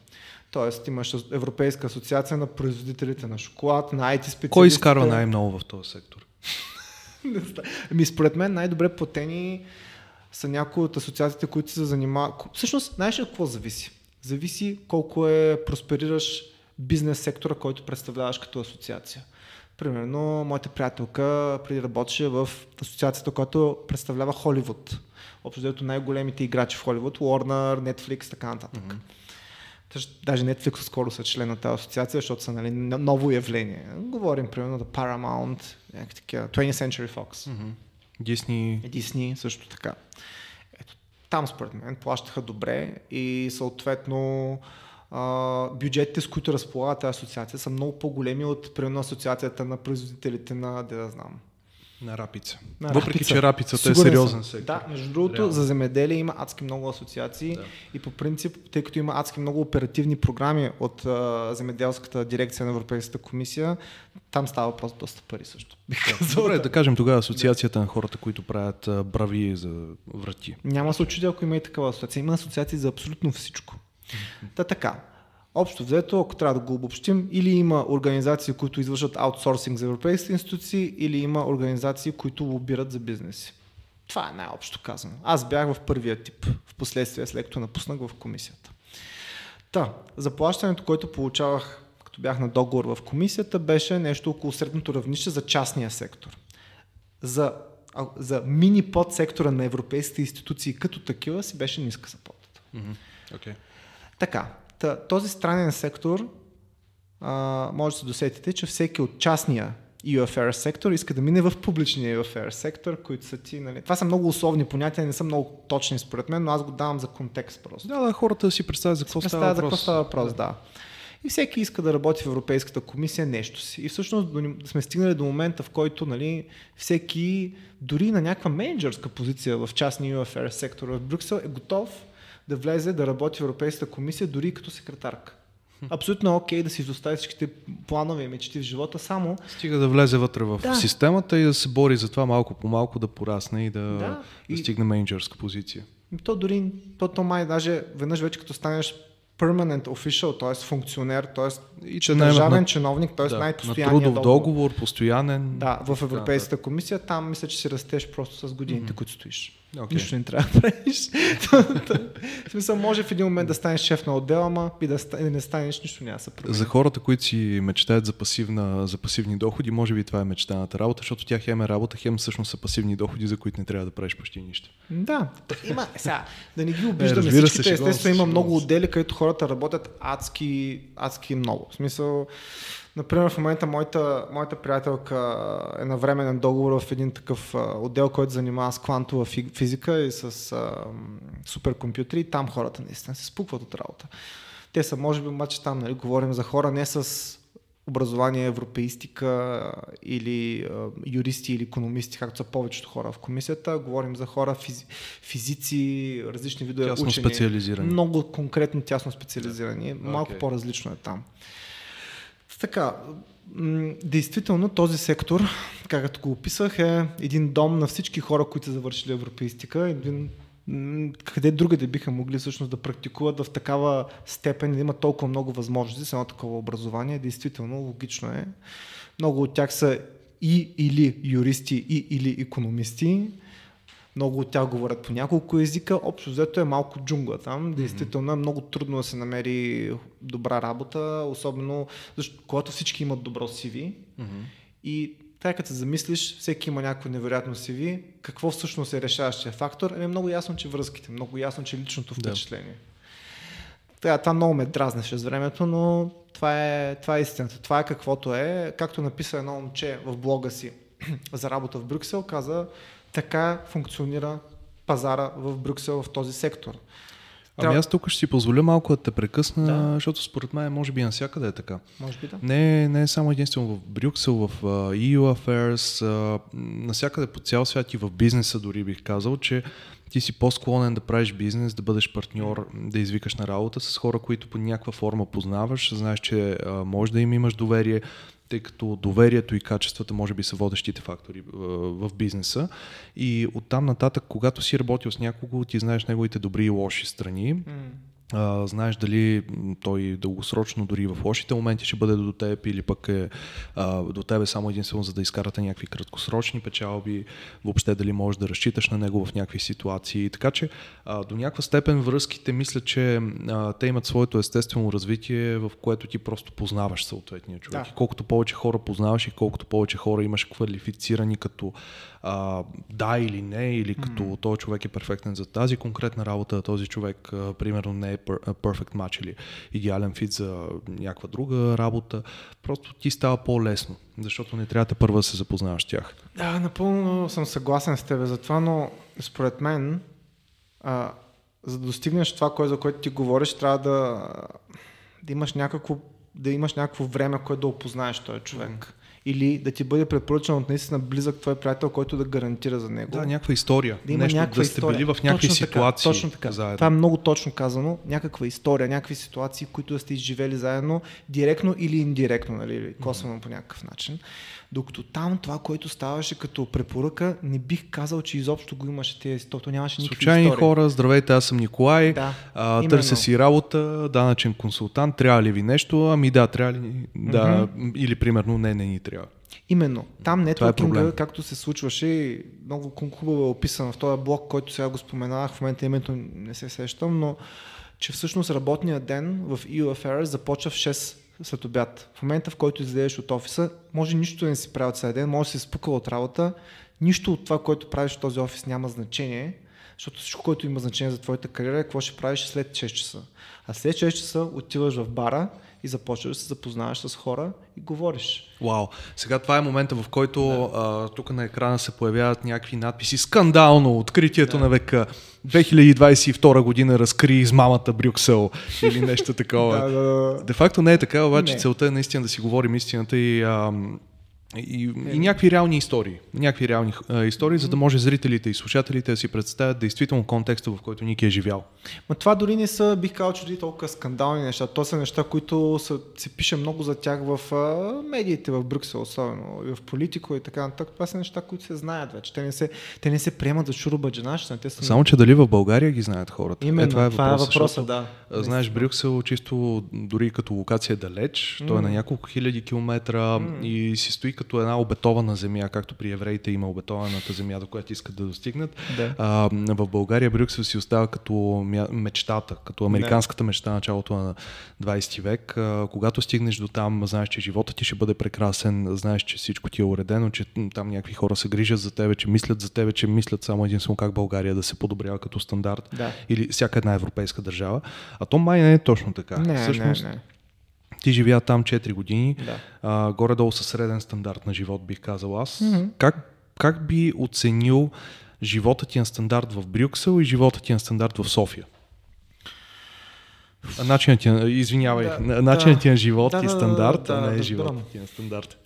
Тоест имаш Европейска асоциация на производителите на шоколад, на IT специалистите. Кой изкарва най-много в този сектор? Ами според мен най-добре платени са някои от асоциациите, които се занимават. Всъщност, знаеш ли какво зависи? Зависи колко е просперираш бизнес сектора, който представляваш като асоциация. Примерно, моята приятелка преди работеше в асоциацията, която представлява Холивуд. Общо най-големите играчи в Холивуд, Warner, Netflix, така нататък. Mm-hmm. Даже Netflix скоро са член на тази асоциация, защото са нали, ново явление. Говорим примерно за Paramount, 20th Century Fox. Mm-hmm. Disney. Disney също така. Ето, там според мен плащаха добре и съответно а, бюджетите, с които разполага тази асоциация, са много по-големи от примерно асоциацията на производителите на, да да знам, на рапица. На Въпреки, рапица. че рапицата Сигурен е сериозен сектор. Да, между другото, Реално. за земеделие има адски много асоциации да. и по принцип, тъй като има адски много оперативни програми от а, земеделската дирекция на Европейската комисия, там става въпрос доста пари също. Добре, да кажем тогава асоциацията на хората, които правят а, брави за врати. Няма очудя, ако има и такава асоциация. Има асоциации за абсолютно всичко. Та така. Общо взето, ако трябва да го обобщим, или има организации, които извършват аутсорсинг за европейските институции, или има организации, които лобират за бизнеси. Това е най-общо казано. Аз бях в първия тип, в последствие след като напуснах в комисията. Та, заплащането, което получавах като бях на договор в комисията, беше нещо около средното равнище за частния сектор. За, за мини подсектора на европейските институции като такива си беше ниска заплатата. Mm-hmm. Okay. Така, този странен сектор а, може да се досетите, че всеки от частния UFR сектор иска да мине в публичния UFR сектор, които са ти, нали... Това са много условни понятия, не са много точни според мен, но аз го давам за контекст просто. Да, да, хората си представят за какво става въпрос. За какво става въпрос, да. да. И всеки иска да работи в Европейската комисия нещо си. И всъщност сме стигнали до момента, в който нали, всеки, дори на някаква менеджерска позиция в частния UFR сектор в Брюксел е готов да влезе да работи в Европейската комисия, дори като секретарка. Абсолютно окей okay да си изостави всичките планове и мечти в живота, само... Стига да влезе вътре в да. системата и да се бори за това малко по малко да порасне и да, да. да стигне менеджерска позиция. То дори, то, то май даже веднъж вече като станеш permanent official, т.е. функционер, т.е. и че държавен на, чиновник, т.е. Да, най-постоянният трудов договор. договор, постоянен. Да, в Европейската комисия, там мисля, че си растеш просто с годините, mm-hmm. които стоиш. Okay. Нищо не трябва да правиш. в смисъл, може в един момент да станеш шеф на отдела, ама и да, не станеш, нищо няма се За хората, които си мечтаят за, пасивна, за пасивни доходи, може би това е мечтаната работа, защото тя хем е работа, хем всъщност са пасивни доходи, за които не трябва да правиш почти нищо. Да, има, сега, да не ги обиждаме е, всичките, естествено има много отдели, където хората работят адски, адски много. В смисъл, Например, в момента моята, моята приятелка е на временен договор в един такъв отдел, който занимава с квантова физика и с а, суперкомпютри. И там хората наистина се спукват от работа. Те са, може би, обаче там нали, говорим за хора не с образование европеистика или а, юристи или економисти, както са повечето хора в комисията. Говорим за хора физи, физици, различни видове тясно учени. специализирани. Много конкретно тясно специализирани. Okay. Малко по-различно е там. Така, действително този сектор, както го описах, е един дом на всички хора, които са завършили европеистика, един къде другаде биха могли всъщност да практикуват в такава степен, да имат толкова много възможности с едно такова образование. Действително, логично е. Много от тях са и или юристи, и или економисти. Много от тях говорят по няколко езика. Общо взето е малко джунгла там. Действително е много трудно да се намери добра работа, особено защото когато всички имат добро CV. Mm-hmm. И тъй като се замислиш, всеки има някакво невероятно CV, какво всъщност е решаващия фактор? Е много ясно, че връзките, много ясно, че личното впечатление. Да. Това много ме дразнеше с времето, но това е, това е истината. Това е каквото е. Както написа едно момче в блога си за работа в Брюксел, каза, така функционира пазара в Брюксел в този сектор. Ами аз тук ще си позволя малко да те прекъсна, да. защото според мен може би навсякъде е така. Може би да. Не, не е само единствено в Брюксел, в EU Affairs, навсякъде по цял свят и в бизнеса дори бих казал, че ти си по-склонен да правиш бизнес, да бъдеш партньор, да извикаш на работа с хора, които по някаква форма познаваш, знаеш, че uh, може да им имаш доверие, тъй като доверието и качествата може би са водещите фактори в бизнеса. И оттам нататък, когато си работил с някого, ти знаеш неговите добри и лоши страни. Mm а, знаеш дали той дългосрочно, дори в лошите моменти ще бъде до теб или пък е а, до тебе само единствено за да изкарате някакви краткосрочни печалби, въобще дали можеш да разчиташ на него в някакви ситуации. Така че а, до някаква степен връзките мисля, че а, те имат своето естествено развитие, в което ти просто познаваш съответния човек. Да. И колкото повече хора познаваш и колкото повече хора имаш квалифицирани като а, да или не, или като mm. този човек е перфектен за тази конкретна работа, този човек а, примерно не е perfect match или идеален фит за някаква друга работа, просто ти става по-лесно, защото не трябва да първа да се запознаваш с тях. Да, напълно съм съгласен с теб за това, но според мен а, за да достигнеш това, кое, за което ти говориш, трябва да, да имаш някакво да имаш някакво време, което да опознаеш този човек. Mm или да ти бъде препоръчан от наистина близък твой приятел, който да гарантира за него. Да, някаква история. Да има Нещо, някаква да сте история. били в някакви точно ситуации. Така, точно така. Заедно. Това е много точно казано. Някаква история, някакви ситуации, които да сте изживели заедно, директно или индиректно, нали, косвено mm-hmm. по някакъв начин. Докато там това, което ставаше като препоръка, не бих казал, че изобщо го имаше тези, то нямаше никакви Случайни истории. хора, здравейте, аз съм Николай, Да, а, именно. търся си работа, данъчен консултант, трябва ли ви нещо? Ами да, трябва ли? Да, или примерно не, не ни трябва. Именно. Там е нетворкинга, проблем. както се случваше, много хубаво е описано в този блок, който сега го споменах, в момента името не се сещам, но че всъщност работният ден в EU Affairs започва в 6 след обяд. В момента, в който излезеш от офиса, може нищо да не си правил цял ден, може да си спукал от работа, нищо от това, което правиш в този офис няма значение, защото всичко, което има значение за твоята кариера е какво ще правиш след 6 часа. А след 6 часа отиваш в бара и започваш да се запознаваш с хора и говориш. Вау. Сега това е момента, в който а, тук на екрана се появяват някакви надписи. Скандално! Откритието на века. 2022 година разкри измамата Брюксел или нещо такова. Да, да, да. Де факто не е така, обаче Не. целта е наистина да си говорим истината и, ам, и, и някакви реални истории. Някакви реални а, истории, за да може зрителите и слушателите да си представят действително контекста, в който Ники е живял. Ма това дори не са, бих казал, че дори толкова скандални неща. То са неща, които са, се пише много за тях в а, медиите в Брюксел, особено и в политико и така нататък. Това са неща, които се знаят вече. Те не се, те не се приемат за шурубаджанащина. Те са Само, че дали в България ги знаят хората? Именно, е, това е това е въпросът, въпросът, защото, да. Знаеш, Брюксел чисто дори като локация е далеч, той е на няколко хиляди километра и си стои като една обетована земя, както при евреите има обетованата земя, до която искат да достигнат. Да. А, в България Брюксел си остава като мечтата, като американската мечта на началото на 20 век. А, когато стигнеш до там, знаеш, че живота ти ще бъде прекрасен, знаеш, че всичко ти е уредено, че там някакви хора се грижат за тебе, че мислят за тебе, че мислят само единствено как България да се подобрява като стандарт Да. или всяка една европейска държава. А то май не е точно така. Не, Всъщност, не, не. Ти живя там 4 години, Да. а, горе-долу със среден стандарт на живот, бих казал аз. Мгм. Как, как би оценил живота ти на стандарт в Брюксел и живота ти на стандарт в София? Начинът ти, на- извинявай, Да, да, начинът да. ти на живот Да, и да, да, стандарт, да, а не е разбирам. живота ти на стандарт.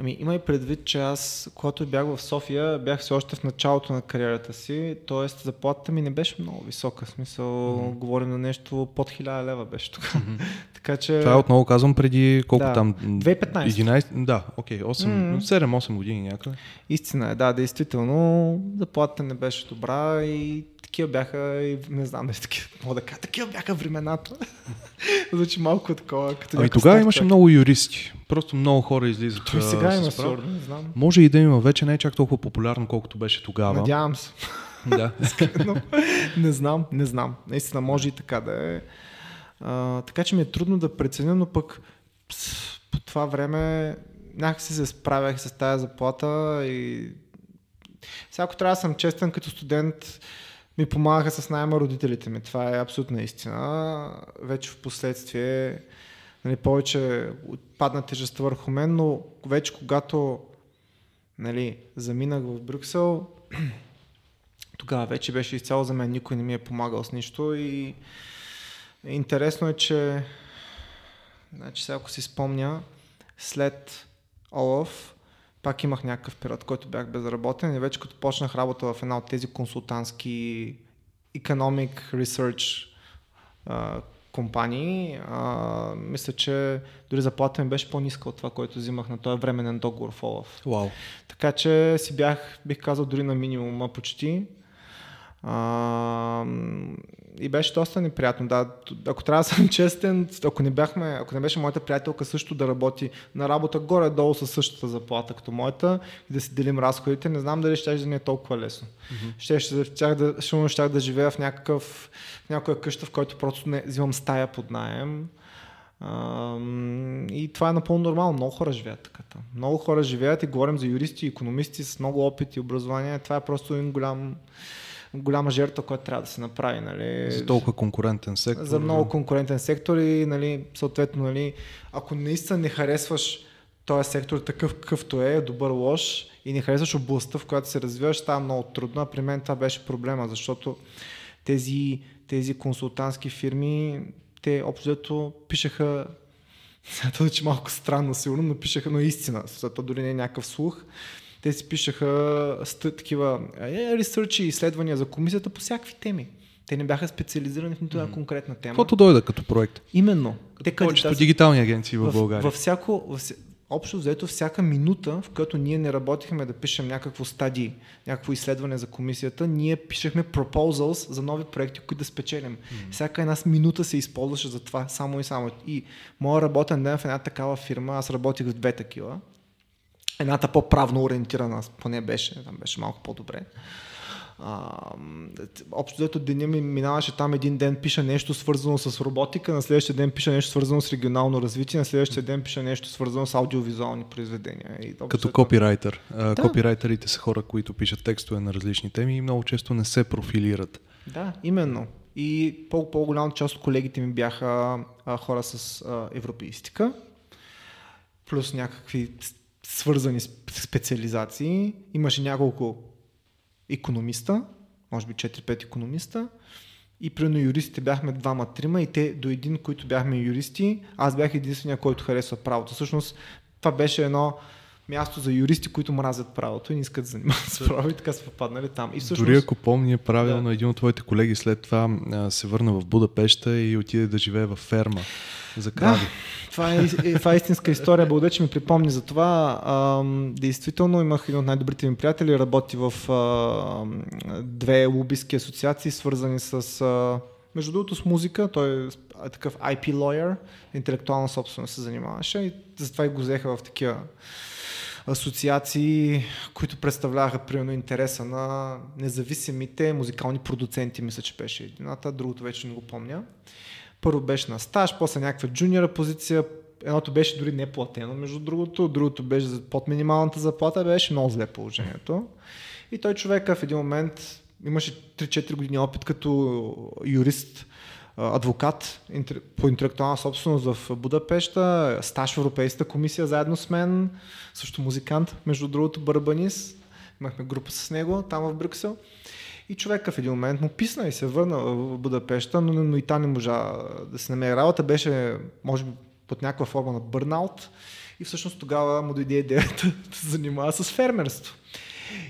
Ами, имай предвид, че аз, когато бях в София, бях все още в началото на кариерата си, т.е. заплатата ми не беше много висока. В смисъл, mm-hmm. говорим на нещо под 1000 лева беше тогава. Mm-hmm. така че... Това е отново казвам преди колко Да. там? 2015. 11, да, окей, 8, Мгм. 7-8 години някъде. Истина е, да, действително, заплатата не беше добра и такива бяха, и не знам дали такива, мога да кажа, такива бяха времената. Звучи малко такова, като Ами някакъв тогава имаше човек. много юристи. Просто много хора излизаха. Той сега има сигурно, не знам. Може и да има, вече не е чак толкова популярно, колкото беше тогава. Надявам се. Да. не знам, не знам. Наистина може и така да е. А, така че ми е трудно да преценя, но пък по това време някакси се справях с тази заплата и сега ако трябва да съм честен като студент, ми помагаха с найема родителите ми. Това е абсолютна истина. Вече в последствие нали, повече падна тежестта върху мен, но вече когато нали, заминах в Брюксел, тогава вече беше изцяло за мен, никой не ми е помагал с нищо и интересно е, че значи сега ако си спомня, след Олаф пак имах някакъв период, който бях безработен и вече като почнах работа в една от тези консултантски economic research а, компании, а, мисля, че дори заплата ми беше по-ниска от това, което взимах на този временен договор в Олаф. Вау. Така че си бях, бих казал, дори на минимума почти. А, и беше доста неприятно. Да, ако трябва да съм честен, ако не, бяхме, ако не беше моята приятелка също да работи на работа горе-долу със същата заплата като моята и да си делим разходите, не знам дали ще да ми е толкова лесно. Mm-hmm. Ще, ще, да, ще, да живея в, някакъв, в някоя къща, в който просто не взимам стая под найем. Uh, и това е напълно нормално. Много хора живеят така. Много хора живеят и говорим за юристи и економисти с много опит и образование. Това е просто един голям, голяма жертва, която трябва да се направи. Нали? За толкова конкурентен сектор. За много конкурентен сектор и нали, съответно, нали, ако наистина не харесваш този сектор такъв какъвто е, добър лош и не харесваш областта, в която се развиваш, става много трудно. А при мен това беше проблема, защото тези, тези консултантски фирми, те общо пишеха това звучи малко странно, сигурно, но пишеха, но истина, зато дори не е някакъв слух. Те си пишеха ст- такива е, ресърчи и изследвания за комисията по всякакви теми. Те не бяха специализирани в нито една конкретна тема. Каквото дойде като проект. Именно. Те повечето кандидат- дигитални агенции в, в, България. във всяко, във, общо взето всяка минута, в която ние не работихме да пишем някакво стадии, някакво изследване за комисията, ние пишехме proposals за нови проекти, които да спечелим. Mm-hmm. Всяка една минута се използваше за това, само и само. И моя работен ден в една такава фирма, аз работих в две такива. Едната по-правно ориентирана, поне беше, там беше малко по-добре. А, общо взето деня ми минаваше там един ден, пиша нещо свързано с роботика, на следващия ден пиша нещо свързано с регионално развитие, на следващия ден пиша нещо свързано с аудиовизуални произведения. И, Като копирайтер. Да. Копирайтерите са хора, които пишат текстове на различни теми и много често не се профилират. Да, именно. И по- по-голяма част от колегите ми бяха а, хора с а, европеистика, плюс някакви свързани специализации. Имаше няколко економиста, може би 4-5 економиста, и примерно юристите бяхме двама-трима и те до един, които бяхме юристи, аз бях единствения, който харесва правото. Всъщност това беше едно място за юристи, които мразят правото и не искат да занимават с право и така са попаднали там. И всъщност... Дори ако помня правилно, да. един от твоите колеги след това а, се върна в Будапешта и отиде да живее в ферма за крави. Да, това е, е, това е истинска история. Благодаря, че ми припомни за това. А, действително имах един от най-добрите ми приятели, работи в а, две лобистки асоциации, свързани с... А, между другото с музика, той е такъв IP lawyer, интелектуална собственост се занимаваше и затова и го взеха в такива асоциации, които представляваха примерно интереса на независимите музикални продуценти, мисля, че беше едината, другото вече не го помня. Първо беше на стаж, после някаква джуниора позиция, едното беше дори не платено, между другото, другото беше под минималната заплата, беше много зле положението. И той човека в един момент имаше 3-4 години опит като юрист, адвокат по интелектуална собственост в Будапешта, стаж в Европейската комисия заедно с мен, също музикант, между другото барабанис. Имахме група с него там в Брюксел. И човека в един момент му писна и се върна в Будапешта, но, но и там не можа да се намери работа. Беше, може би, под някаква форма на бърнаут. И всъщност тогава му дойде идеята да се занимава с фермерство.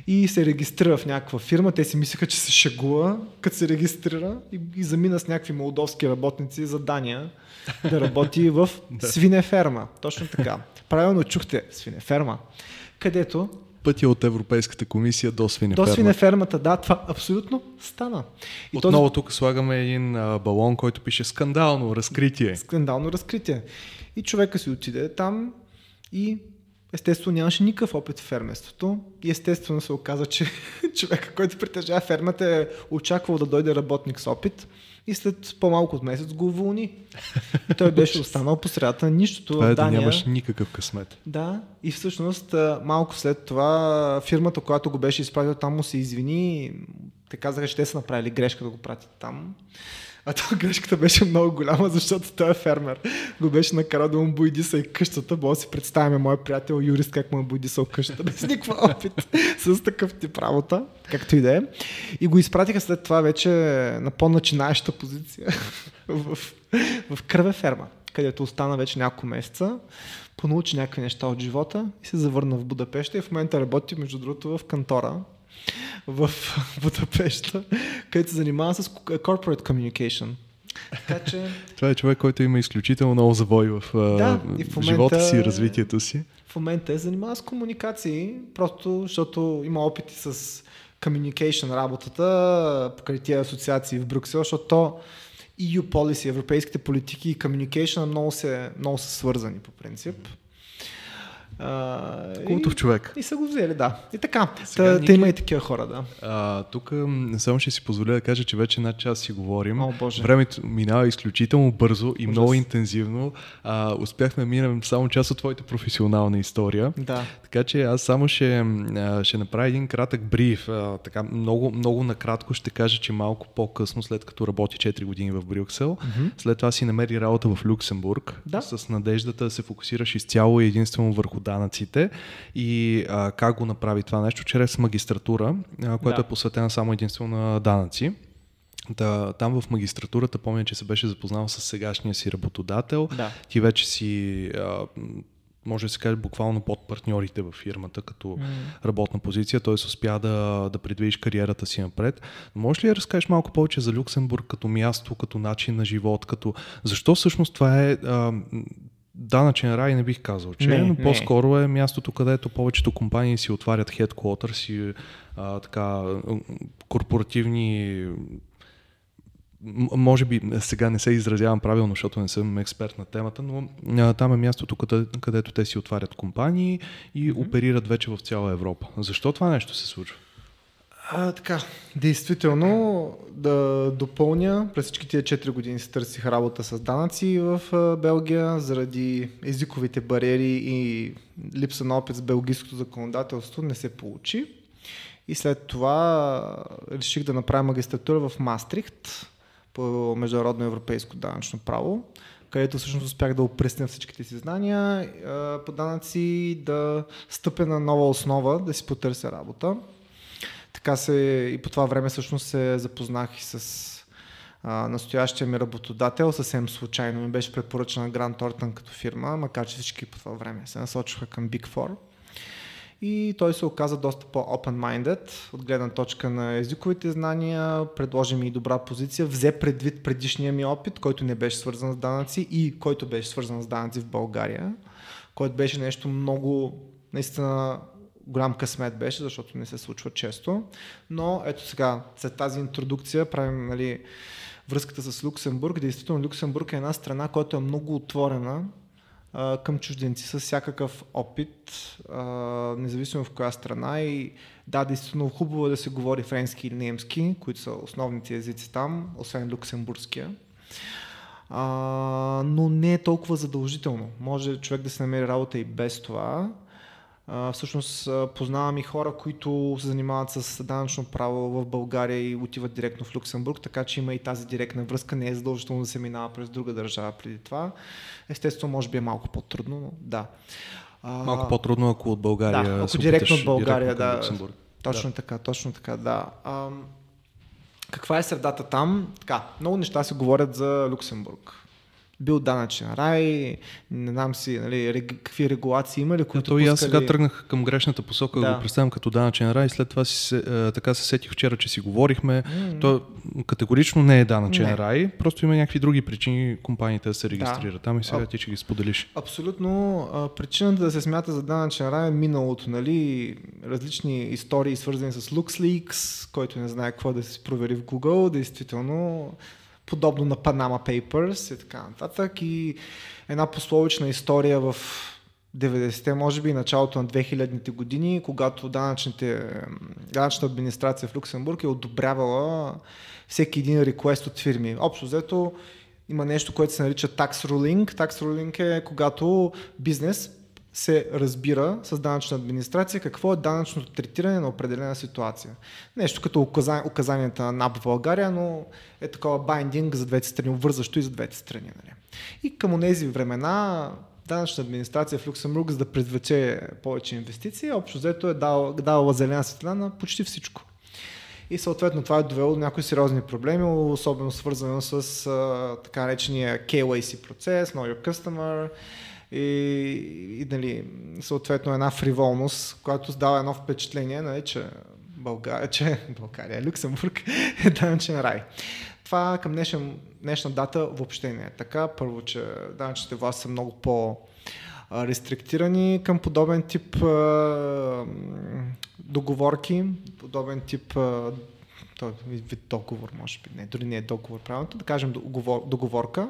И се регистрира в някаква фирма. Те си мислеха, че се шегува, като се регистрира и, и замина с някакви молдовски работници за Дания да работи в свинеферма. Точно така. Правилно чухте свинеферма, където пътя от Европейската комисия до свинефермата. До свинефермата, да, това абсолютно стана. И Отново този... тук слагаме един а, балон, който пише скандално разкритие. Скандално разкритие. И човека си отиде там и естествено нямаше никакъв опит в фермерството и естествено се оказа, че човека, който притежава фермата е очаквал да дойде работник с опит и след по-малко от месец го уволни. И той беше останал по средата на нищото това Дания. Да нямаш никакъв късмет. Да, и всъщност малко след това фирмата, която го беше изпратила там му се извини. Те казаха, че те са направили грешка да го пратят там. А то грешката беше много голяма, защото той е фермер. Го беше накарал да му бойдиса и къщата. Бо си представяме моят приятел юрист как му е бойдисал къщата без никаква опит с такъв тип работа, както и да е. И го изпратиха след това вече на по-начинаеща позиция в, в кръве ферма, където остана вече няколко месеца понаучи някакви неща от живота и се завърна в Будапеща и в момента работи, между другото, в кантора, в Будапешта, където се занимава с corporate communication. Така, че... Това е човек, който има изключително много завой в, да, и в момента, живота си и развитието си. В момента е занимава с комуникации, просто защото има опити с communication работата покрай тия асоциации в Брюксел, защото то EU policy, европейските политики и communication много, се, много са свързани по принцип. Mm-hmm. Култов човек. И са го взели, да. И така. Сега, та, те има и такива хора, да. А, тук само ще си позволя да кажа, че вече над час си говорим. О, Боже. Времето минава изключително бързо и Ужас. много интензивно. А, успяхме да минем само част от твоята професионална история. Да. Така че аз само ще, ще направя един кратък бриф. А, така, много, много накратко ще кажа, че малко по-късно, след като работи 4 години в Брюксел, mm-hmm. след това си намери работа в Люксембург да. с надеждата да се фокусираш изцяло и единствено върху данъците и а, как го направи това нещо чрез магистратура, а, която да. е посветена само единствено на данъци. Да, там в магистратурата помня, че се беше запознал с сегашния си работодател. Да. Ти вече си а, може да се каже буквално под партньорите в фирмата като mm. работна позиция, т.е. успя да, да придвижиш кариерата си напред. Но можеш ли да разкажеш малко повече за Люксембург като място, като начин на живот, като защо всъщност това е а, данъчен рай не бих казал, че Не, но не. по-скоро е мястото, където повечето компании си отварят headquarters и а, така, корпоративни може би сега не се изразявам правилно, защото не съм експерт на темата, но а, там е мястото, къде, където те си отварят компании и оперират вече в цяла Европа. Защо това нещо се случва? А, така, действително да допълня, през всички тия 4 години се търсих работа с данъци в Белгия, заради езиковите бариери и липса на опит с белгийското законодателство не се получи. И след това реших да направя магистратура в Мастрихт по международно европейско данъчно право, където всъщност успях да опресня всичките си знания по данъци да стъпя на нова основа, да си потърся работа. Така се и по това време всъщност се запознах и с а, настоящия ми работодател. Съвсем случайно ми беше препоръчана Грант Тортън като фирма, макар че всички по това време се насочваха към Big Four. И той се оказа доста по-open-minded от гледна точка на езиковите знания, предложи ми и добра позиция, взе предвид предишния ми опит, който не беше свързан с данъци и който беше свързан с данъци в България, който беше нещо много, наистина голям късмет беше, защото не се случва често. Но ето сега, след тази интродукция правим нали, връзката с Люксембург. Действително Люксембург е една страна, която е много отворена към чужденци с всякакъв опит, независимо в коя страна. И да, действително хубаво е да се говори френски или немски, които са основните езици там, освен люксембургския. А, но не е толкова задължително. Може човек да се намери работа и без това. А, всъщност а, познавам и хора, които се занимават с данъчно право в България и отиват директно в Люксембург, така че има и тази директна връзка. Не е задължително да се минава през друга държава преди това. Естествено, може би е малко по-трудно, но да. А, Малко по-трудно, ако от България да, ако директно от България, директно да. Люксембург. Точно така, точно така, да. Ам, каква е средата там? Така, много неща се говорят за Люксембург. Бил данъчен рай, не знам си нали, рег, какви регулации има ли, които Ето и аз сега тръгнах към грешната посока да Да. го представям като данъчен рай. След това си, се- а, така се сетих вчера, че си говорихме. М. То категорично не е данъчен Не. рай, просто има някакви други причини компаниите да се регистрират. Там и сега А- ти ще ги споделиш. Абсолютно. А, Причината да се смята за данъчен рай е миналото, нали? Различни истории, свързани с LuxLeaks, който не знае какво да се провери в Google, действително подобно на Panama Papers и така нататък. И една пословична история в 90-те, може би началото на 2000-те години, когато данъчната администрация в Люксембург е одобрявала всеки един реквест от фирми. Общо взето има нещо, което се нарича tax ruling. Tax ruling е когато бизнес се разбира с данъчна администрация какво е данъчното третиране на определена ситуация. Нещо като указа- указанията на НАП в България, но е такова байдинг за двете страни, обвързващо и за двете страни. Нали. И към тези времена данъчна администрация в Люксембург, за да привлече повече инвестиции, общо взето е давала зелена светлина на почти всичко. И съответно това е довело до някои сериозни проблеми, особено свързано с така наречения KYC процес, Know Your Customer и, и нали, съответно една фриволност, която дава едно впечатление, нали, че, България, че България, Люксембург е данъчен рай. Това към днешен, днешна дата въобще не е така. Първо, че данъчните власти са много по- рестриктирани към подобен тип а, договорки, подобен тип а, той е вид договор, може би, не, дори не е договор правилното, да кажем договор, договорка.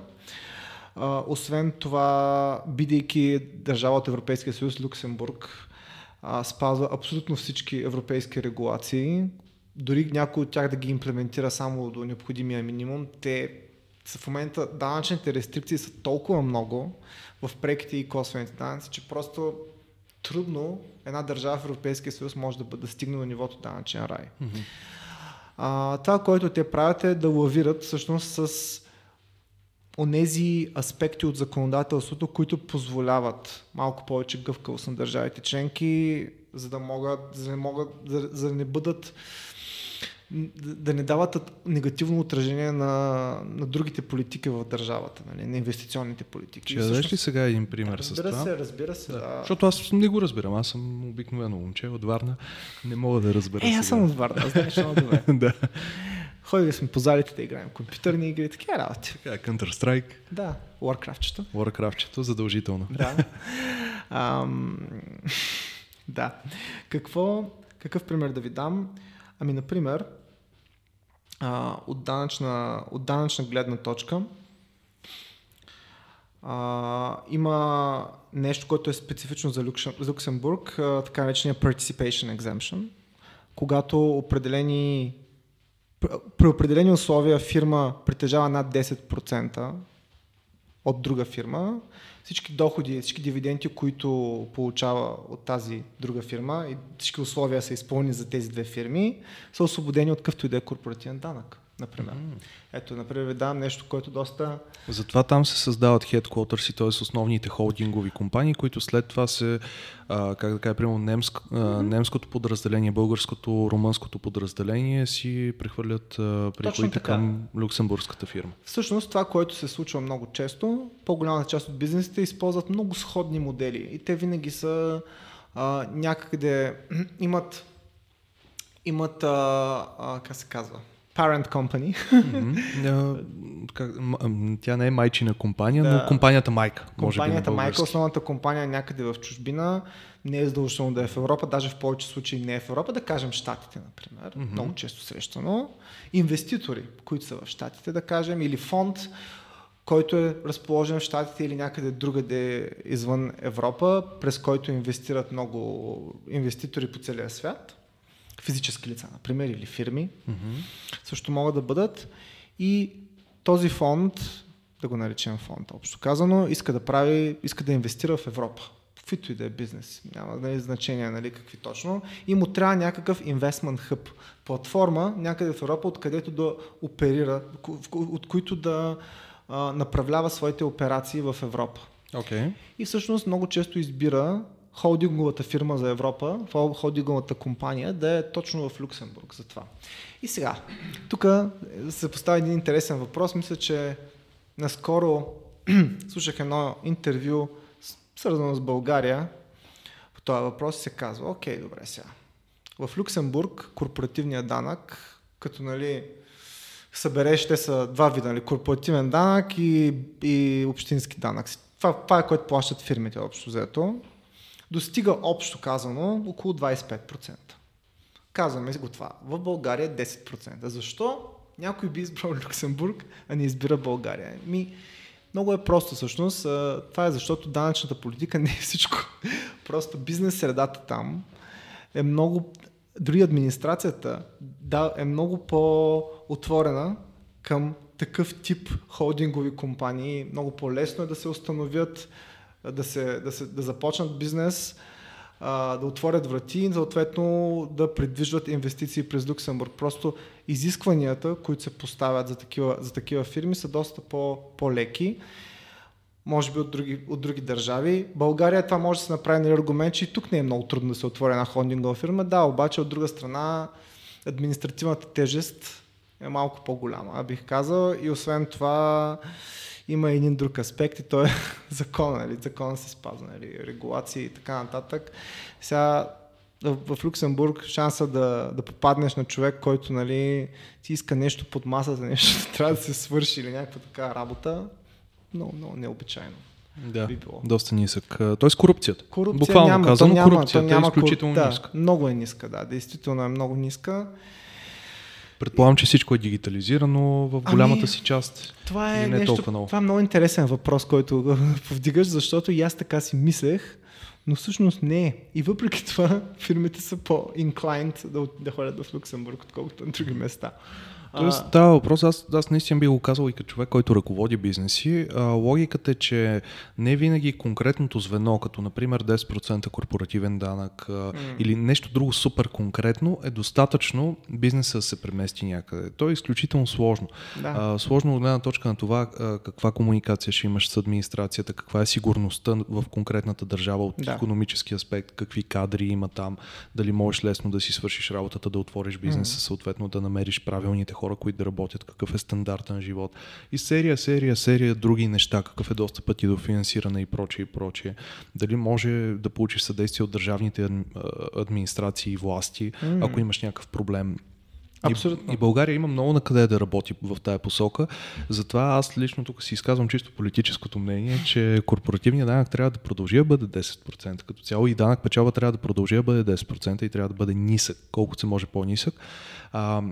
А, освен това, бидейки държава от Европейския съюз, Люксембург а, спазва абсолютно всички европейски регулации, дори някой от тях да ги имплементира само до необходимия минимум, те в момента данъчните рестрикции са толкова много в преките и косвените данъци, че просто трудно една държава в Европейския съюз може да, да стигне до нивото данъчен рай. А, това, което те правят е да лавират всъщност с онези аспекти от законодателството, които позволяват малко повече гъвкавост на държавите членки, за да могат, за да не, могат, за, за да не бъдат да не дават негативно отражение на, на другите политики в държавата, нали, на инвестиционните политики. Ще дадеш ли сега един пример с Разбира това? се, разбира се. Да. Да. Защото аз не го разбирам. Аз съм обикновено момче от Варна. Не мога да разбера Е, сега. аз съм от Варна, знаеш много добре. да. Ходили сме по залите да играем компютърни игри, такива работи. Така, Counter-Strike. Да, Warcraft-чето. Warcraft-чето, задължително. Да. Ам, да. Какво, какъв пример да ви дам? Ами, например, а, от, данъчна, от данъчна гледна точка, а, има нещо, което е специфично за, Люксембург, а, така наречения Participation Exemption, когато определени при определени условия фирма притежава над 10% от друга фирма, всички доходи, всички дивиденти, които получава от тази друга фирма и всички условия са изпълнени за тези две фирми, са освободени от къвто и да е корпоративен данък например. Mm. Ето, например, ви давам нещо, което доста... Затова там се създават headquarters, т.е. основните холдингови компании, които след това се, а, как да кажа, примерно немск, а, немското подразделение, българското, румънското подразделение си прехвърлят приходите към люксембургската фирма. Всъщност това, което се случва много често, по-голямата част от бизнесите използват много сходни модели и те винаги са а, някъде имат имат, а, а, как се казва, parent company. Mm-hmm. Тя не е майчина компания, да. но компанията майка. Компанията може би майка, основната компания някъде в чужбина, не е задължително да е в Европа, даже в повече случаи не е в Европа, да кажем Штатите, например, mm-hmm. много често срещано. Инвеститори, които са в Штатите, да кажем, или фонд, който е разположен в Штатите или някъде другаде извън Европа, през който инвестират много инвеститори по целия свят физически лица, например, или фирми, mm-hmm. също могат да бъдат. И този фонд, да го наречем фонд, общо казано, иска да прави, иска да инвестира в Европа. Каквито и да е бизнес, няма е значение нали, какви точно. И му трябва някакъв investment hub, платформа някъде в Европа, откъдето да оперира, от които да а, направлява своите операции в Европа. Okay. И всъщност много често избира холдинговата фирма за Европа, холдинговата компания да е точно в Люксембург за това. И сега, тук се поставя един интересен въпрос. Мисля, че наскоро слушах едно интервю, свързано с България, по този въпрос се казва, окей, добре сега. В Люксембург корпоративният данък, като нали, събереш, те са два вида, нали, корпоративен данък и, и общински данък. Това, това е което плащат фирмите общо взето достига общо казано около 25%. Казваме го това. В България 10%. Защо някой би избрал Люксембург, а не избира България? Ми, много е просто всъщност. Това е защото данъчната политика не е всичко. Просто бизнес средата там е много... Дори администрацията да, е много по-отворена към такъв тип холдингови компании. Много по-лесно е да се установят да, се, да, се, да започнат бизнес, а, да отворят врати и съответно да придвижват инвестиции през Люксембург. Просто изискванията, които се поставят за такива, за такива фирми са доста по, по-леки може би от други, от други държави. България това може да се направи на аргумент, че и тук не е много трудно да се отвори една холдингова фирма. Да, обаче от друга страна административната тежест е малко по-голяма, бих казал. И освен това има един друг аспект и то е закон, нали? закон се спазва, нали? регулации и така нататък. Сега в, в Люксембург шанса да, да попаднеш на човек, който нали, ти иска нещо под масата, нещо трябва да се свърши или някаква така работа, много, много необичайно. Да, би било. доста нисък. Тоест корупцията. Корупция Буквално няма, казано, няма, корупцията няма, е изключително да, ниска. Много е ниска, да. Действително е много ниска. Предполагам, че всичко е дигитализирано в голямата ами, си част. Това е, не нещо, толкова много. това е много интересен въпрос, който повдигаш, защото и аз така си мислех, но всъщност не е. И въпреки това фирмите са по-inclined да, да ходят в Люксембург, отколкото на други места. Тоест, това въпрос, аз, аз наистина би го казал и като човек, който ръководи бизнеси. А, логиката е, че не винаги конкретното звено, като например 10% корпоративен данък а, mm. или нещо друго супер конкретно, е достатъчно бизнеса да се премести някъде. То е изключително сложно. Да. А, сложно от гледна точка на това а, каква комуникация ще имаш с администрацията, каква е сигурността в конкретната държава от да. економически аспект, какви кадри има там, дали можеш лесно да си свършиш работата, да отвориш бизнеса, mm. съответно да намериш правилните хора хора, които да работят, какъв е стандарта на живот. И серия, серия, серия други неща, какъв е достъпът и до финансиране и прочее и прочее. Дали може да получиш съдействие от държавните администрации и власти, mm. ако имаш някакъв проблем Абсолютно. И, и България има много на къде да работи в тая посока. Затова аз лично тук си изказвам чисто политическото мнение, че корпоративният данък трябва да продължи да бъде 10% като цяло и данък печалба трябва да продължи да бъде 10% и трябва да бъде нисък, колкото се може по-нисък. А,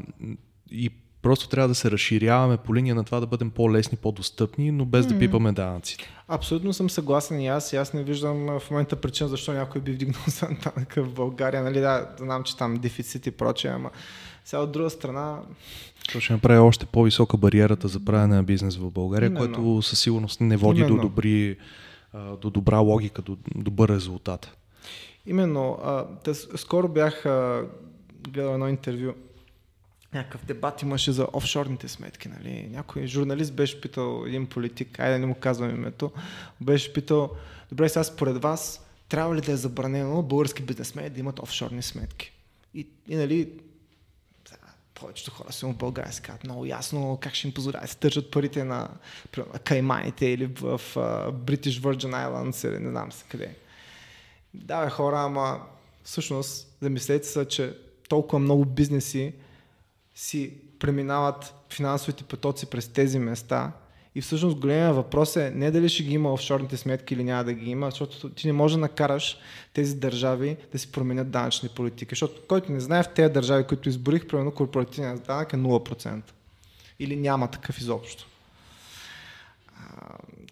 и Просто трябва да се разширяваме по линия на това да бъдем по-лесни, по-достъпни, но без mm-hmm. да пипаме данъците. Абсолютно съм съгласен и аз. И аз не виждам в момента причина защо някой би вдигнал за данъка в България. Нали, да, знам, че там дефицит и прочее, ама сега от друга страна... То ще направи още по-висока бариерата за правене на бизнес в България, Именно. което със сигурност не води Именно. до, добри, до добра логика, до добър резултат. Именно. А, тъс, скоро бях а, гледал едно интервю някакъв дебат имаше за офшорните сметки. Нали? Някой журналист беше питал един политик, айде не му казвам името, беше питал, добре, сега според вас трябва ли да е забранено български бизнесмени да имат офшорни сметки? И, и нали, повечето хора са в България си казват много ясно как ще им позволява да се държат парите на, на Кайманите или в uh, British Virgin Islands или не знам се къде. Да, бе, хора, ама всъщност замислете се, че толкова много бизнеси си преминават финансовите потоци през тези места и всъщност големия въпрос е не дали ще ги има офшорните сметки или няма да ги има, защото ти не можеш да накараш тези държави да си променят данъчни политики. Защото който не знае в тези държави, които изборих, примерно корпоративният данък е 0%. Или няма такъв изобщо.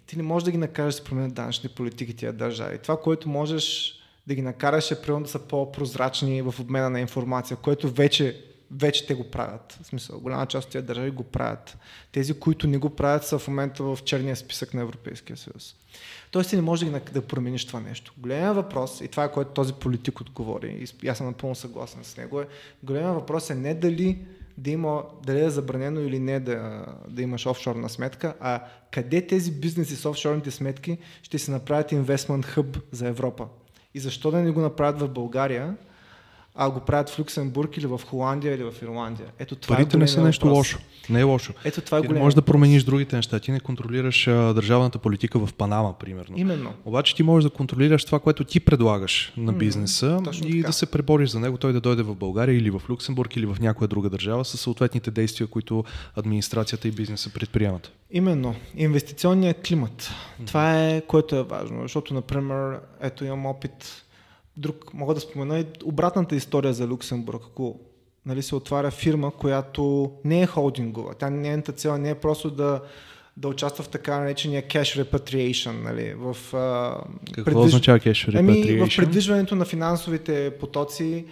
ти не можеш да ги накараш да си променят данъчни политики тия държави. Това, което можеш да ги накараш е примерно да са по-прозрачни в обмена на информация, което вече вече те го правят. В смисъл, голяма част от тези държави го правят. Тези, които не го правят, са в момента в черния списък на Европейския съюз. Тоест ти не можеш да, да промениш това нещо. Големия въпрос, и това е което този политик отговори, и аз съм напълно съгласен с него, е, големия въпрос е не дали да има, дали е забранено или не да, да имаш офшорна сметка, а къде тези бизнеси с офшорните сметки ще се направят инвестмент хъб за Европа. И защо да не го направят в България, а го правят в Люксембург или в Холандия или в Ирландия. Ето това е Парите е не са нещо въпрос. лошо. Не е лошо. Ето това е ти можеш да промениш другите неща. Ти не контролираш а, държавната политика в Панама, примерно. Именно. Обаче ти можеш да контролираш това, което ти предлагаш на бизнеса mm, и така. да се пребориш за него, той да дойде в България или в Люксембург или в някоя друга държава с съответните действия, които администрацията и бизнеса предприемат. Именно. Инвестиционният климат. Mm. Това е което е важно, защото, например, ето имам опит Друг, мога да спомена и обратната история за Люксембург. Ако нали, се отваря фирма, която не е холдингова, тя нейната цел не е просто да да участва в така наречения cash repatriation. Нали, в, Какво предвиж... означава cash repatriation? Ами, в предвижването на финансовите потоци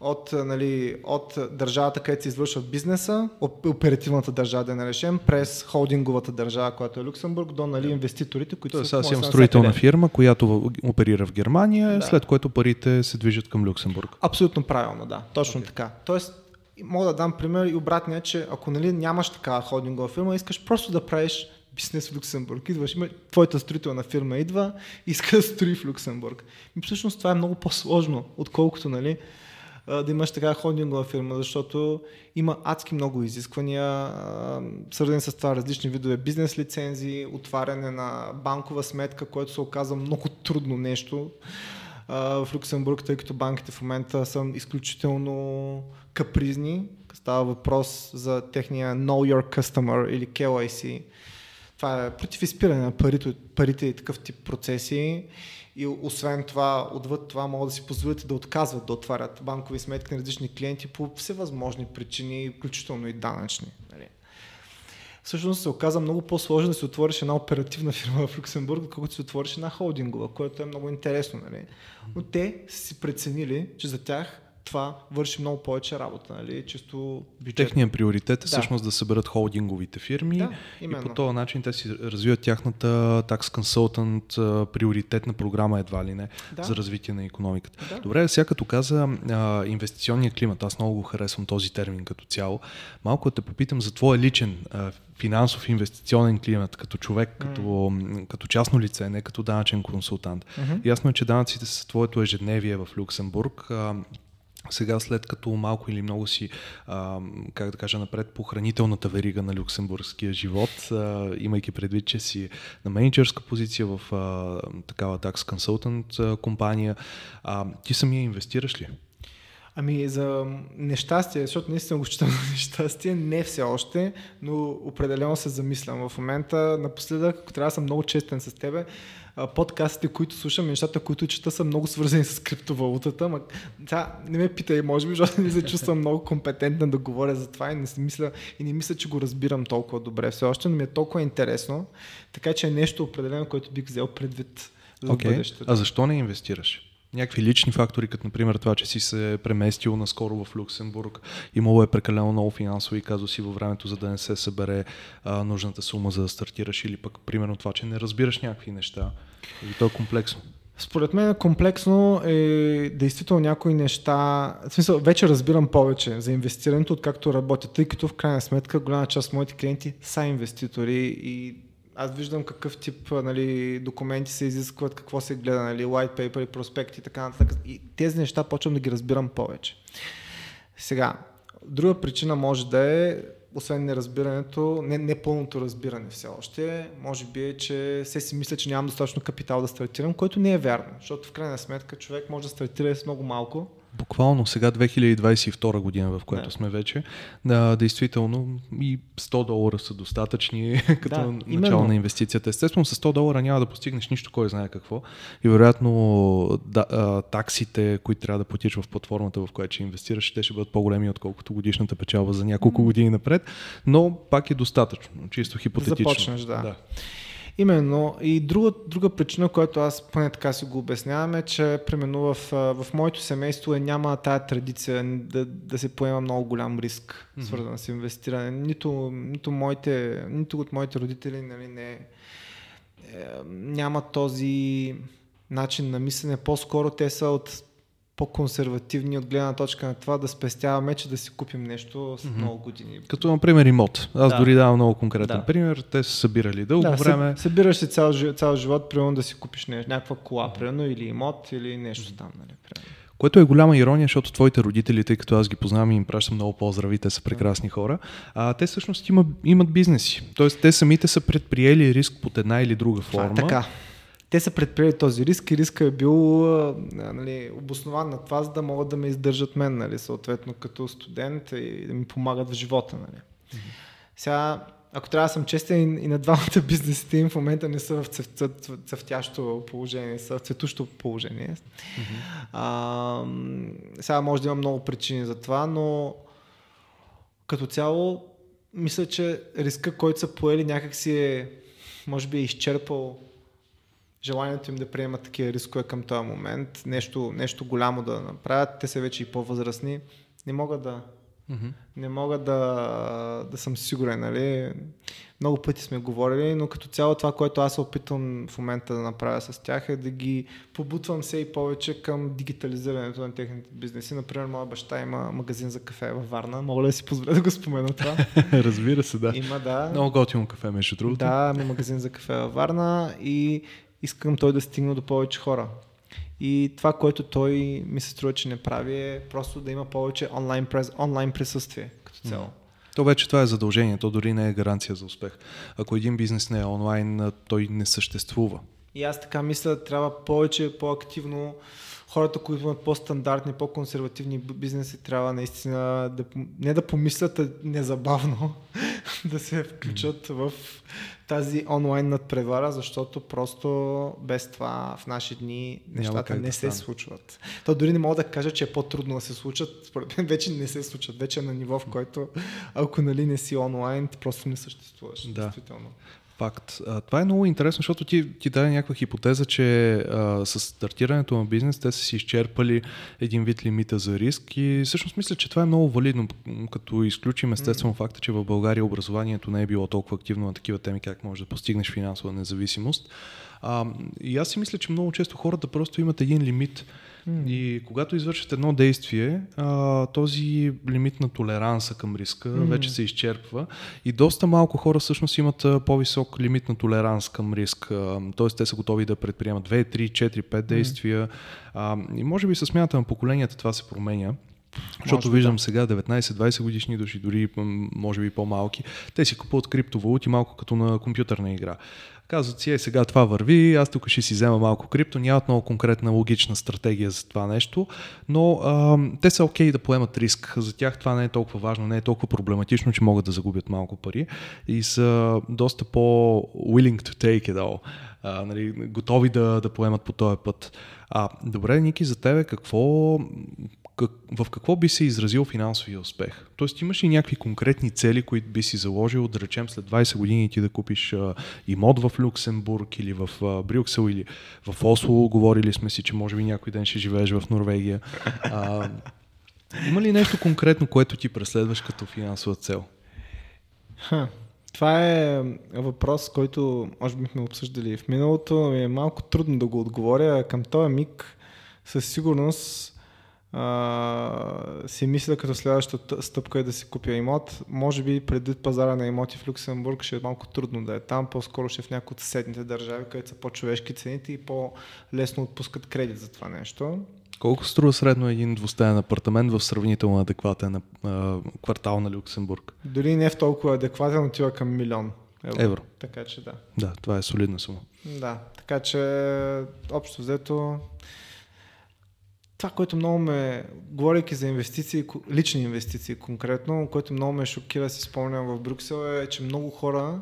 от, нали, от държавата, където се извършва бизнеса, оперативната държава да наречем, през холдинговата държава, която е Люксембург, до нали, инвеститорите, които Тоест, са... Аз имам строителна фирма, която оперира в Германия, да. след което парите се движат към Люксембург. Абсолютно правилно, да. Точно okay. така. Тоест, мога да дам пример и обратния, че ако нали, нямаш такава холдингова фирма, искаш просто да правиш бизнес в Люксембург. Идваш, има, твоята строителна фирма идва, иска да строи в Люксембург. И всъщност това е много по-сложно, отколкото нали, да имаш така холдингова фирма, защото има адски много изисквания, свързани с това различни видове бизнес лицензии, отваряне на банкова сметка, което се оказа много трудно нещо в Люксембург, тъй като банките в момента са изключително капризни. Става въпрос за техния Know Your Customer или KYC. Това е против изпиране на парите, парите и такъв тип процеси и освен това, отвъд това могат да си позволят да отказват да отварят банкови сметки на различни клиенти по всевъзможни причини, включително и данъчни. Нали. Всъщност се оказа много по-сложно да се отвориш една оперативна фирма в Люксембург, отколкото се отвориш една холдингова, което е много интересно. Нали. Но те са си преценили, че за тях това върши много повече работа, нали? чисто бюджет. Техният приоритет е да. всъщност да съберат холдинговите фирми да, и по този начин те си развиват тяхната Tax Consultant приоритетна програма едва ли не да. за развитие на економиката. Да. Добре, сега като каза а, инвестиционния климат, аз много го харесвам този термин като цяло. Малко да те попитам за твоя личен а, финансов инвестиционен климат, като човек, mm. като, като частно лице, не като данъчен консултант. Mm-hmm. Ясно е, че данъците са твоето ежедневие в Люксембург. А, сега, след като малко или много си, а, как да кажа, напред по хранителната верига на люксембургския живот, а, имайки предвид, че си на менеджерска позиция в а, такава consultant а, компания, а, ти самия инвестираш ли? Ами за нещастие, защото наистина го считам за нещастие, не все още, но определено се замислям. В момента, напоследък, ако трябва да съм много честен с тебе, подкастите, които слушам, нещата, които чета, са много свързани с криптовалутата. Ма, да, не ме питай, може би, защото не се чувствам много компетентна да говоря за това и не, мисля, и не мисля, че го разбирам толкова добре все още, но ми е толкова интересно, така че е нещо определено, което бих взел предвид за okay. бъдещето. А защо не инвестираш? Някакви лични фактори, като например това, че си се преместил наскоро в Люксембург, имало е прекалено много финансови казуси във времето, за да не се събере а, нужната сума за да стартираш или пък примерно това, че не разбираш някакви неща. Или то е комплексно. Според мен комплексно е действително някои неща. В смисъл, вече разбирам повече за инвестирането, откакто работя, тъй като в крайна сметка голяма част от моите клиенти са инвеститори и аз виждам какъв тип нали, документи се изискват, какво се гледа, нали, white paper, проспекти и така нататък. И тези неща почвам да ги разбирам повече. Сега, друга причина може да е, освен неразбирането, не, не пълното разбиране все още, може би е, че се си мисля, че нямам достатъчно капитал да стартирам, което не е вярно, защото в крайна сметка човек може да стартира с много малко, буквално сега 2022 година, в която да. сме вече, да, действително и 100 долара са достатъчни като да, начало именно. на инвестицията. Естествено, с 100 долара няма да постигнеш нищо, кой знае какво. И вероятно да, таксите, които трябва да платиш в платформата, в която ще инвестираш, те ще бъдат по-големи, отколкото годишната печалба за няколко години напред, но пак е достатъчно, чисто хипотетично. Да започнеш, да. да. Именно. И друга, друга причина, която аз поне така си го обяснявам е, че примерно в, в моето семейство е, няма тая традиция да, да се поема много голям риск, mm-hmm. свързан с инвестиране. Нито, нито, моите, нито от моите родители нали, не, е, няма този начин на мислене. По-скоро те са от по-консервативни от гледна точка на това да спестяваме, че да си купим нещо с mm-hmm. много години. Като, например, имот. Аз да. дори давам много конкретен да. пример. Те са събирали дълго да, време. Събираш си цял, цял живот, примерно да си купиш нещо, някаква кола, примерно, или имот, или нещо там, нали, примерно. Което е голяма ирония, защото твоите родители, тъй като аз ги познавам и им пращам много поздрави, те са прекрасни хора, а, те всъщност има, имат бизнеси. Тоест те самите са предприели риск под една или друга форма. А, така те са предприели този риск и риска е бил нали, обоснован на това, за да могат да ме издържат мен, нали, съответно като студент и да ми помагат в живота. Нали. Mm-hmm. Сега, ако трябва да съм честен, и на двамата бизнесите им в момента не са в цъв, цъв, цъфтящо положение, са в цветущо положение. Mm-hmm. А, сега може да има много причини за това, но като цяло мисля, че риска, който са поели някакси е, може би е изчерпал желанието им да приемат такива рискове към този момент, нещо, нещо голямо да направят, те са вече и по-възрастни, не могат да, mm-hmm. не мога да, да съм сигурен, нали? Много пъти сме говорили, но като цяло това, което аз се опитвам в момента да направя с тях е да ги побутвам се и повече към дигитализирането на техните бизнеси. Например, моя баща има магазин за кафе във Варна. Мога ли да си позволя да го спомена това? Разбира се, да. Има, да. Много готино кафе, между другото. Да, има магазин за кафе във Варна и искам той да стигне до повече хора. И това, което той ми се струва, че не прави е просто да има повече онлайн, през, онлайн присъствие като цяло. То вече това е задължение, то дори не е гаранция за успех. Ако един бизнес не е онлайн, той не съществува. И аз така мисля, трябва повече, по-активно хората, които имат по-стандартни, по-консервативни бизнеси, трябва наистина да, не да помислят, а незабавно да се включат в тази онлайн надпревара, защото просто без това в наши дни нещата не се стане. случват. То дори не мога да кажа, че е по-трудно да се случат. Според мен вече не се случват. Вече е на ниво, в който ако нали не си онлайн, просто не съществуваш. Да. Действително. Факт. А, това е много интересно, защото ти, ти даде някаква хипотеза, че а, с стартирането на бизнес те са си изчерпали един вид лимита за риск и всъщност мисля, че това е много валидно, като изключим естествено mm. факта, че в България образованието не е било толкова активно на такива теми, как може да постигнеш финансова независимост. А, и аз си мисля, че много често хората просто имат един лимит, Mm. И когато извършат едно действие, а, този лимит на толеранса към риска mm. вече се изчерпва и доста малко хора всъщност имат по-висок лимит на толеранс към риск. Т.е. те са готови да предприемат 2, 3, 4, 5 действия. Mm. А, и може би с смяната на поколенията това се променя. Защото виждам да. сега 19-20 годишни души, дори може би по-малки, те си купуват криптовалути малко като на компютърна игра. Казват си, е, сега това върви, аз тук ще си взема малко крипто, нямат много конкретна логична стратегия за това нещо, но а, те са окей okay да поемат риск. За тях това не е толкова важно, не е толкова проблематично, че могат да загубят малко пари и са доста по-willing to take it all. А, нали, готови да, да поемат по този път. А, добре, Ники, за тебе какво, в какво би се изразил финансовия успех? Тоест имаш ли някакви конкретни цели, които би си заложил, да речем след 20 години ти да купиш а, имот в Люксембург или в а, Брюксел или в Осло, говорили сме си, че може би някой ден ще живееш в Норвегия. А, има ли нещо конкретно, което ти преследваш като финансова цел? Ха, това е въпрос, който може би сме обсъждали в миналото. Е малко трудно да го отговоря. Към този миг със сигурност си мисля като следващата стъпка е да си купя имот. Може би преди пазара на имоти в Люксембург ще е малко трудно да е там, по-скоро ще е в някои от съседните държави, където са по-човешки цените и по-лесно отпускат кредит за това нещо. Колко струва средно един двустаен апартамент в сравнително адекватен а, квартал на Люксембург? Дори не в толкова адекватен, отива към милион евро. евро. Така че да. Да, това е солидна сума. Да, така че общо взето това, което много ме, говорейки за инвестиции, лични инвестиции конкретно, което много ме шокира, си спомням в Брюксел, е, че много хора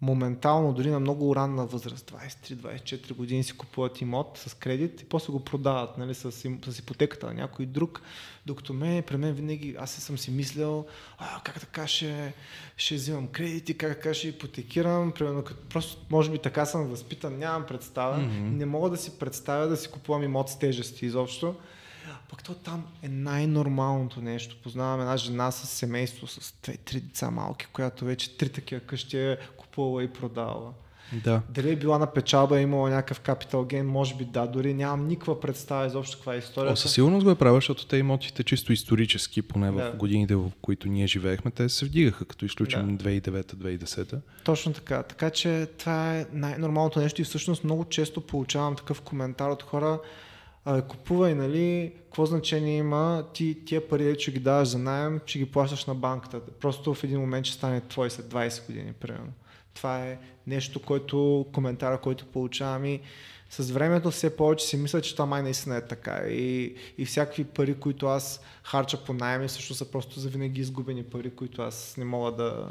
моментално, дори на много ранна възраст, 23-24 години си купуват имот с кредит и после го продават нали, с, с ипотеката на някой друг, докато мен, при мен винаги, аз съм си мислял, а, как така ще, ще взимам кредити, как така ще ипотекирам, примерно, просто може би така съм възпитан, нямам представа, mm-hmm. не мога да си представя да си купувам имот с тежести изобщо. Пък то там е най-нормалното нещо. Познавам една жена с семейство, с две-три деца малки, която вече три такива къщи е купувала и продавала. Да. Дали е била на печалба, е имала някакъв капитал ген, може би да, дори нямам никаква представа изобщо каква е историята. О, със сигурност го е правил, защото те имотите чисто исторически, поне да. в годините, в които ние живеехме, те се вдигаха, като изключим да. 2009-2010. Точно така. Така че това е най-нормалното нещо и всъщност много често получавам такъв коментар от хора, а, купувай, нали, какво значение има, ти тия пари, че ги даваш за найем, че ги плащаш на банката. Просто в един момент ще стане твой след 20 години, примерно. Това е нещо, което, коментара, който получавам и с времето все повече си мисля, че това май наистина е така. И, и всякакви пари, които аз харча по найеми, също са просто за винаги изгубени пари, които аз не мога да,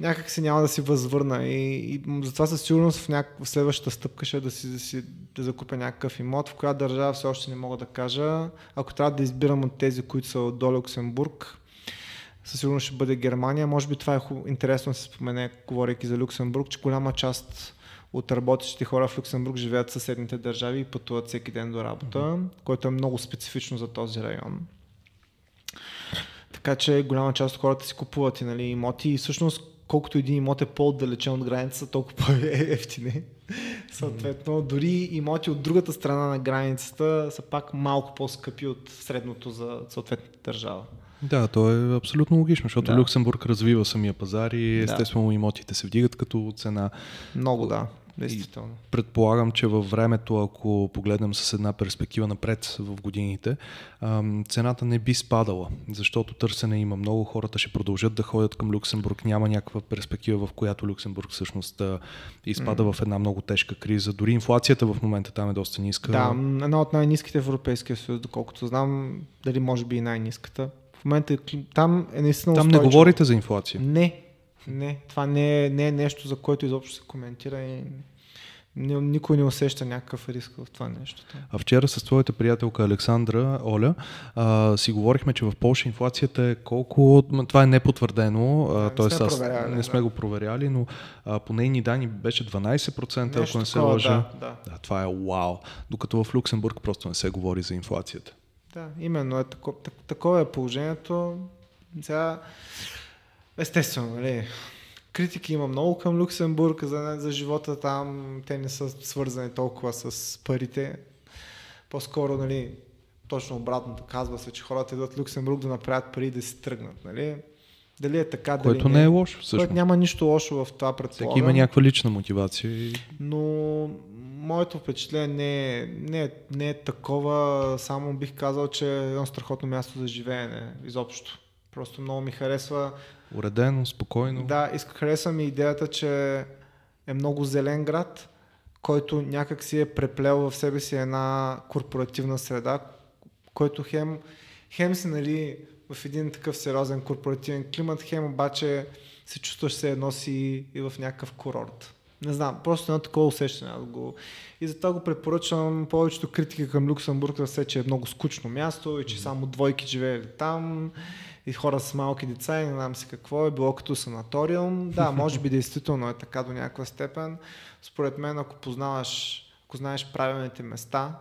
някак си няма да си възвърна и, и затова със сигурност в, няк... в следващата стъпка ще е да си, да си да закупя някакъв имот, в която държава все още не мога да кажа. Ако трябва да избирам от тези, които са до Люксембург, със сигурност ще бъде Германия. Може би това е хуб... интересно да се спомене, говорейки за Люксембург, че голяма част от работещите хора в Люксембург живеят в съседните държави и пътуват всеки ден до работа, mm-hmm. което е много специфично за този район. Така че голяма част от хората си купуват и нали, имоти и всъщност колкото един имот е по-отдалечен от границата, толкова по-ефтини. Съответно, дори имоти от другата страна на границата са пак малко по-скъпи от средното за съответната държава. Да, то е абсолютно логично, защото да. Люксембург развива самия пазар и естествено да. имотите се вдигат като цена. Много, да. Действително. И предполагам, че във времето, ако погледнем с една перспектива напред в годините, цената не би спадала, защото търсене има много, хората ще продължат да ходят към Люксембург, няма някаква перспектива, в която Люксембург всъщност изпада mm. в една много тежка криза. Дори инфлацията в момента там е доста ниска. Да, една от най-низките в Европейския съюз, доколкото знам, дали може би и най-низката. Момента там е наистина Там устойчиво. не говорите за инфлация? Не, не, това не е, не е нещо, за което изобщо се коментира и никой не усеща някакъв риск в това нещо. А вчера с твоята приятелка Александра, Оля, а, си говорихме, че в Польша инфлацията е колко... Това е непотвърдено, да, т.е. не, не сме да. го проверяли, но а, по нейни данни беше 12%, нещо ако не се лъжа. Да, да. да, това е вау. Докато в Люксембург просто не се говори за инфлацията. Да, именно е тако, такова е положението. Сега Естествено, нали? Критики има много към Люксембург за, за живота там. Те не са свързани толкова с парите. По-скоро, нали, точно обратното казва се, че хората идват в Люксембург да направят пари и да си тръгнат. Нали? Дали е така, Което дали не е лошо. Всъщност. Което няма нищо лошо в това предполагам. Всеки има някаква лична мотивация. Но моето впечатление не е, не, е, не е такова, само бих казал, че е едно страхотно място за живеене, изобщо. Просто много ми харесва. Уредено, спокойно. Да, иска, харесва ми идеята, че е много зелен град, който някак си е преплел в себе си една корпоративна среда, който хем, хем си нали, в един такъв сериозен корпоративен климат, хем обаче се чувстваш се едно си и в някакъв курорт. Не знам, просто едно такова усещане. Да го... И затова го препоръчвам повечето критики към Люксембург да се, че е много скучно място и че само двойки живеели там и хора с малки деца и не знам си какво е, било като санаториум. Да, може би действително е така до някаква степен. Според мен, ако познаваш, ако знаеш правилните места,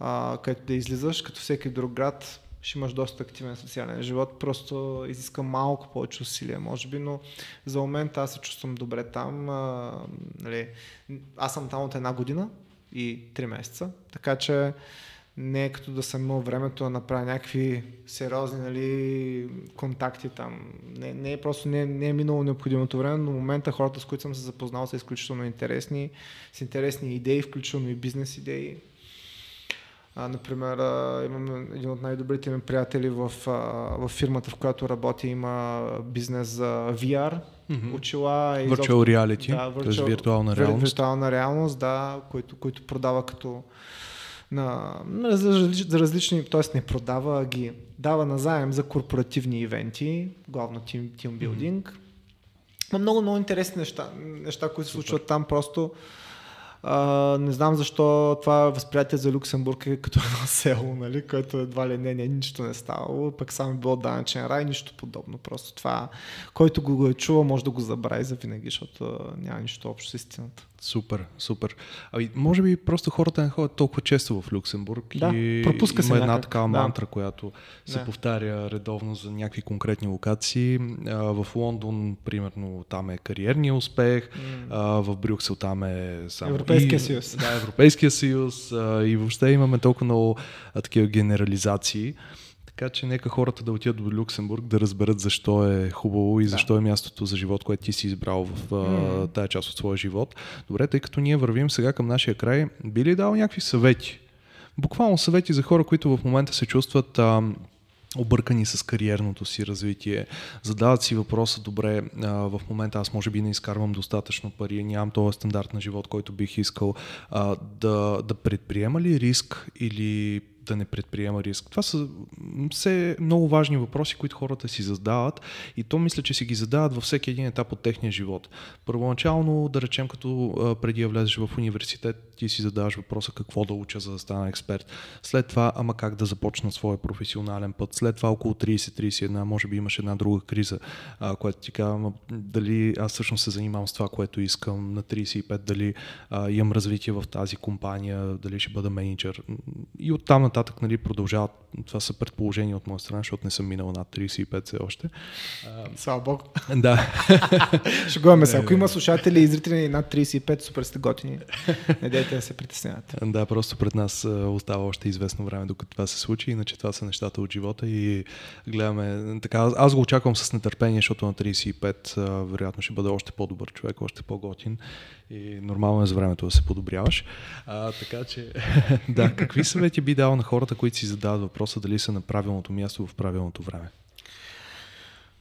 а, където да излизаш, като всеки друг град, ще имаш доста активен социален живот, просто изиска малко повече усилия, може би, но за момента аз се чувствам добре там. А, нали, аз съм там от една година и три месеца, така че не е като да съм имал времето да направя някакви сериозни нали, контакти там. Не, не е просто не, не е минало необходимото време, но в момента хората, с които съм се запознал, са изключително интересни, с интересни идеи, включително и бизнес идеи. А, например, а, имам един от най-добрите ми приятели в, а, в фирмата, в която работя, има бизнес за VR, mm-hmm. очила. И virtual reality, да, virtual, т.е. виртуална реалност. Виртуална реалност, да, който, който продава като на, на за, различни, т.е. не продава, а ги дава назаем за корпоративни ивенти, главно тим, тимбилдинг. Mm-hmm. Има много, много интересни неща, неща които се случват там просто а, не знам защо това възприятие за Люксембург е като едно село, нали, което едва ли не, не, нищо не ставало, пък само е било данъчен рай, нищо подобно. Просто това, който го е чувал, може да го забрави за винаги, защото няма нищо общо с истината. Супер, супер. Ами, може би просто хората не ходят толкова често в Люксембург да, и пропуска има една някак. такава да. мантра, която се Да. повтаря редовно за някакви конкретни локации. А, в Лондон, примерно, там е кариерния успех, а, в Брюксел там е само... Европейския и, съюз. Да, Европейския съюз а, и въобще имаме толкова много а, такива генерализации. Така че нека хората да отидат до Люксембург да разберат защо е хубаво и защо е мястото за живот, което ти си избрал в Мгм. тая част от своя живот. Добре, тъй като ние вървим сега към нашия край, би ли дал някакви съвети? Буквално съвети за хора, които в момента се чувстват а, объркани с кариерното си развитие, задават си въпроса, добре, а, в момента аз може би не изкарвам достатъчно пари, нямам този стандарт на живот, който бих искал, а, да, да предприема ли риск или да не предприема риск. Това са все много важни въпроси, които хората си задават и то мисля, че си ги задават във всеки един етап от техния живот. Първоначално, да речем, като преди да влезеш в университет, ти си задаваш въпроса какво да уча, за да стана експерт. След това, ама как да започна своя професионален път. След това, около 30-31, може би имаш една друга криза, а, която ти казва, ама дали аз всъщност се занимавам с това, което искам на 35, дали а, имам развитие в тази компания, дали ще бъда менеджер. И оттам нататък нали, продължават. Това са предположения от моя страна, защото не съм минал над 35 все още. Слава Бог. Да. Шегуваме се. Ако има слушатели и зрители над 35, супер сте готини. Не дейте да се притеснявате. Да, просто пред нас остава още известно време, докато това се случи, иначе това са нещата от живота и гледаме така. аз- го очаквам с нетърпение, защото на 35 а, вероятно ще бъда още по-добър човек, още по-готин и нормално е за времето да се подобряваш. А, така че, да, какви съвети би дал на хората, които си задават въпроса дали са на правилното място в правилното време?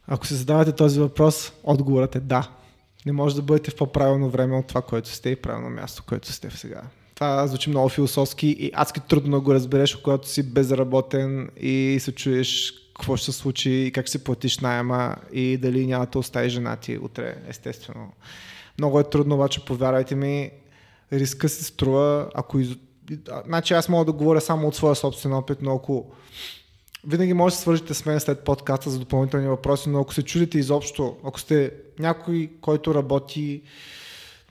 Ако се задавате този въпрос, отговорът е да. Не може да бъдете в по-правилно време от това, което сте и правилно място, което сте в сега. Това звучи много философски и адски трудно го разбереш, когато си безработен и се чуеш какво ще се случи и как ще си платиш найема и дали няма да остави жена ти утре, естествено. Много е трудно, обаче повярвайте ми, риска се струва, ако из... Значи аз мога да говоря само от своя собствен опит, но ако винаги може да се свържете с мен след подкаста за допълнителни въпроси, но ако се чудите изобщо, ако сте някой, който работи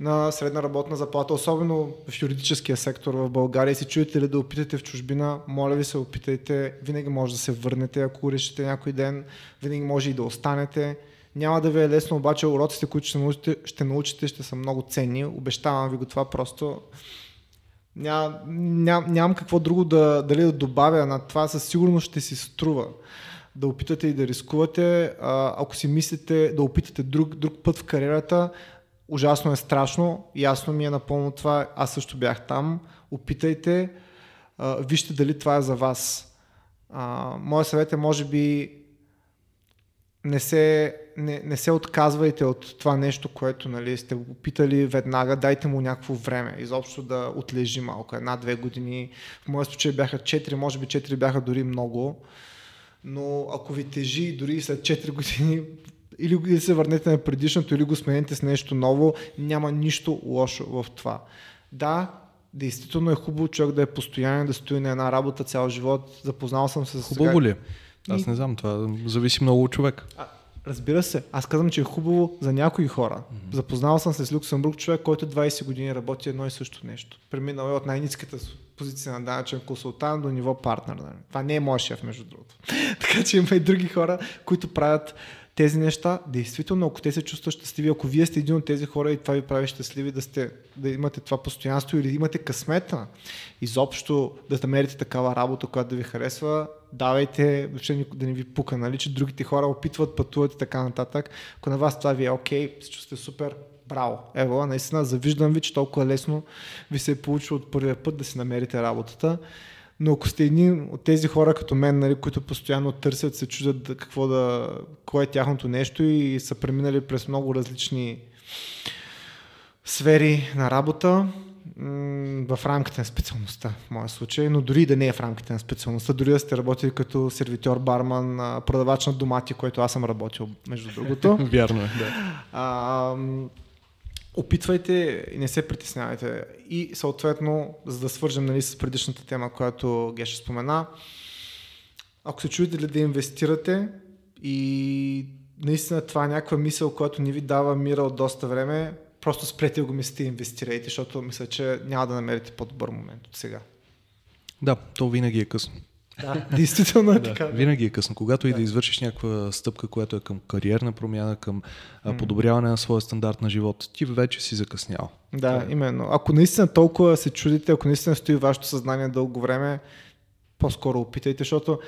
на средна работна заплата, особено в юридическия сектор в България се чуете ли да опитате в чужбина, моля ви се опитайте, винаги може да се върнете, ако решите някой ден, винаги може и да останете. Няма да ви е лесно, обаче уроците, които ще научите, ще научите, ще са много ценни. Обещавам ви го това, просто Ням, ням, нямам какво друго да, дали да добавя на това, със сигурност ще си струва да опитате и да рискувате. А, ако си мислите да опитате друг, друг път в кариерата, ужасно е страшно, ясно ми е напълно това, аз също бях там, опитайте, а, вижте дали това е за вас. А, моя съвет е може би не се, не, не се отказвайте от това нещо, което нали, сте го питали веднага, дайте му някакво време, изобщо да отлежи малко, една-две години. В моя случай бяха 4, може би 4 бяха дори много, но ако ви тежи дори след 4 години, или се върнете на предишното, или го смените с нещо ново, няма нищо лошо в това. Да, действително е хубаво човек да е постоянен, да стои на една работа цял живот. Запознал съм се с... Хубаво ли? Е? Аз не знам, това зависи много от човек. А, разбира се, аз казвам, че е хубаво за някои хора. Mm-hmm. Запознал съм се с Люксембург, човек, който 20 години работи едно и също нещо. Преминал е от най-низката позиция на данъчен консултант до ниво партнер. Нали? Това не е моят шеф, между другото. така че има и други хора, които правят тези неща, действително, ако те се чувстват щастливи, ако вие сте един от тези хора и това ви прави щастливи да, сте, да имате това постоянство или имате късмета, изобщо да намерите такава работа, която да ви харесва, давайте, въобще да не ви пука, нали, че другите хора опитват, пътуват и така нататък. Ако на вас това ви е окей, се чувствате супер, браво. Ево, наистина завиждам ви, че толкова лесно ви се е получило от първия път да си намерите работата. Но ако сте едни от тези хора като мен, нали, които постоянно търсят, се чудят какво да, кое е тяхното нещо и са преминали през много различни сфери на работа, в рамките на специалността, в моя случай, но дори да не е в рамките на специалността, дори да сте работили като сервитьор, барман, продавач на домати, който аз съм работил, между другото. Вярно е, да. А, опитвайте и не се притеснявайте. И съответно, за да свържем нали, с предишната тема, която Геша спомена, ако се чуете ли да инвестирате и наистина това е някаква мисъл, която ни ви дава мира от доста време, просто спрете го мислите и инвестирайте, защото мисля, че няма да намерите по-добър момент от сега. Да, то винаги е късно. Да, действително е да, така. Винаги е късно. Когато да. и да извършиш някаква стъпка, която е към кариерна промяна, към mm. подобряване на своя стандарт на живот, ти вече си закъснял. Да, е. именно. Ако наистина толкова се чудите, ако наистина стои вашето съзнание дълго време, по-скоро опитайте, защото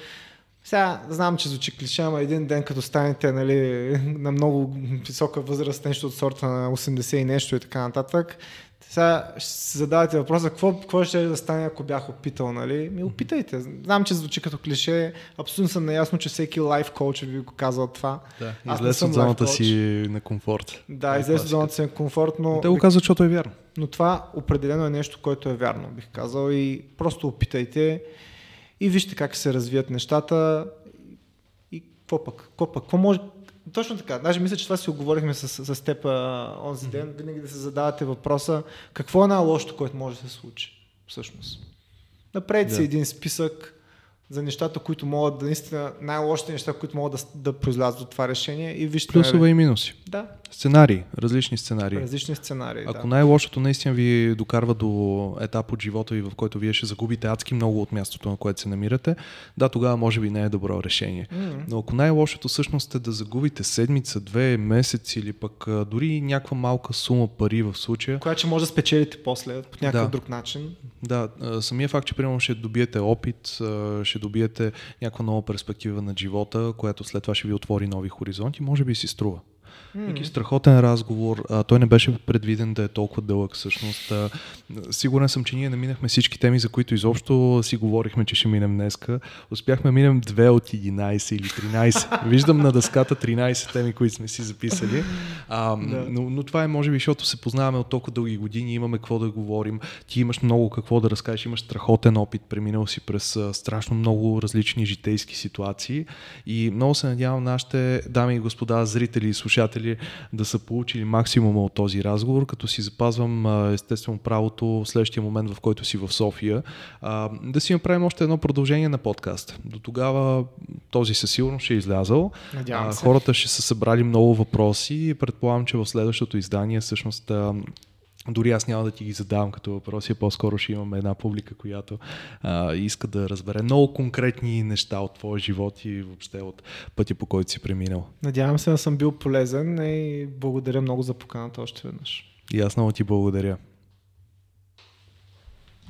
сега знам, че звучи клише, ама един ден като станете нали, на много висока възраст, нещо от сорта на 80 и нещо и така нататък, сега ще си задавате въпроса, какво, какво ще да стане, ако бях опитал, нали? Ми опитайте. Знам, че звучи като клише. Абсолютно съм наясно, че всеки лайф коуч би го казал това. Да, излез от зоната си на комфорт. Да, излез от зоната си на комфорт, но... Те го казват, защото е вярно. Но това определено е нещо, което е вярно, бих казал. И просто опитайте и вижте как се развият нещата. И какво пък? Какво пък? Какво може, точно така. Даже мисля, че това си оговорихме с, с теб онзи ден. Винаги да се задавате въпроса какво е най-лошото, което може да се случи всъщност. Направете да. си един списък за нещата, които могат да наистина най-лошите неща, които могат да, да произлязат от това решение и вижте. Плюсове нали? и минуси. Да. Сценарии, различни сценарии. Различни сценарии. Ако да. най-лошото наистина ви докарва до етап от живота ви, в който вие ще загубите адски много от мястото, на което се намирате, да, тогава може би не е добро решение. Mm-hmm. Но ако най-лошото всъщност е да загубите седмица, две, месец или пък дори някаква малка сума пари в случая. Която ще може да спечелите после по някакъв да. друг начин. Да, самия факт, че примерно ще добиете опит, ще добиете някаква нова перспектива на живота, която след това ще ви отвори нови хоризонти, може би си струва. Mm. страхотен разговор. А, той не беше предвиден да е толкова дълъг всъщност. А, сигурен съм, че ние не минахме всички теми, за които изобщо си говорихме, че ще минем днеска. Успяхме минем 2 от 11 или 13. Виждам на дъската 13 теми, които сме си записали. А, да. но, но това е може би, защото се познаваме от толкова дълги години, имаме какво да говорим. Ти имаш много какво да разкажеш, имаш страхотен опит, преминал си през а, страшно много различни житейски ситуации и много се надявам нашите дами и господа, зрители и слушатели слушатели да са получили максимума от този разговор, като си запазвам естествено правото в следващия момент, в който си в София, да си направим още едно продължение на подкаст. До тогава този със сигурност ще е излязъл. Надявам се. Хората ще са събрали много въпроси и предполагам, че в следващото издание всъщност дори аз няма да ти ги задавам като въпроси, по-скоро ще имаме една публика, която а, иска да разбере много конкретни неща от твоя живот и въобще от пътя по който си преминал. Надявам се да съм бил полезен и благодаря много за поканата още веднъж. И аз много ти благодаря.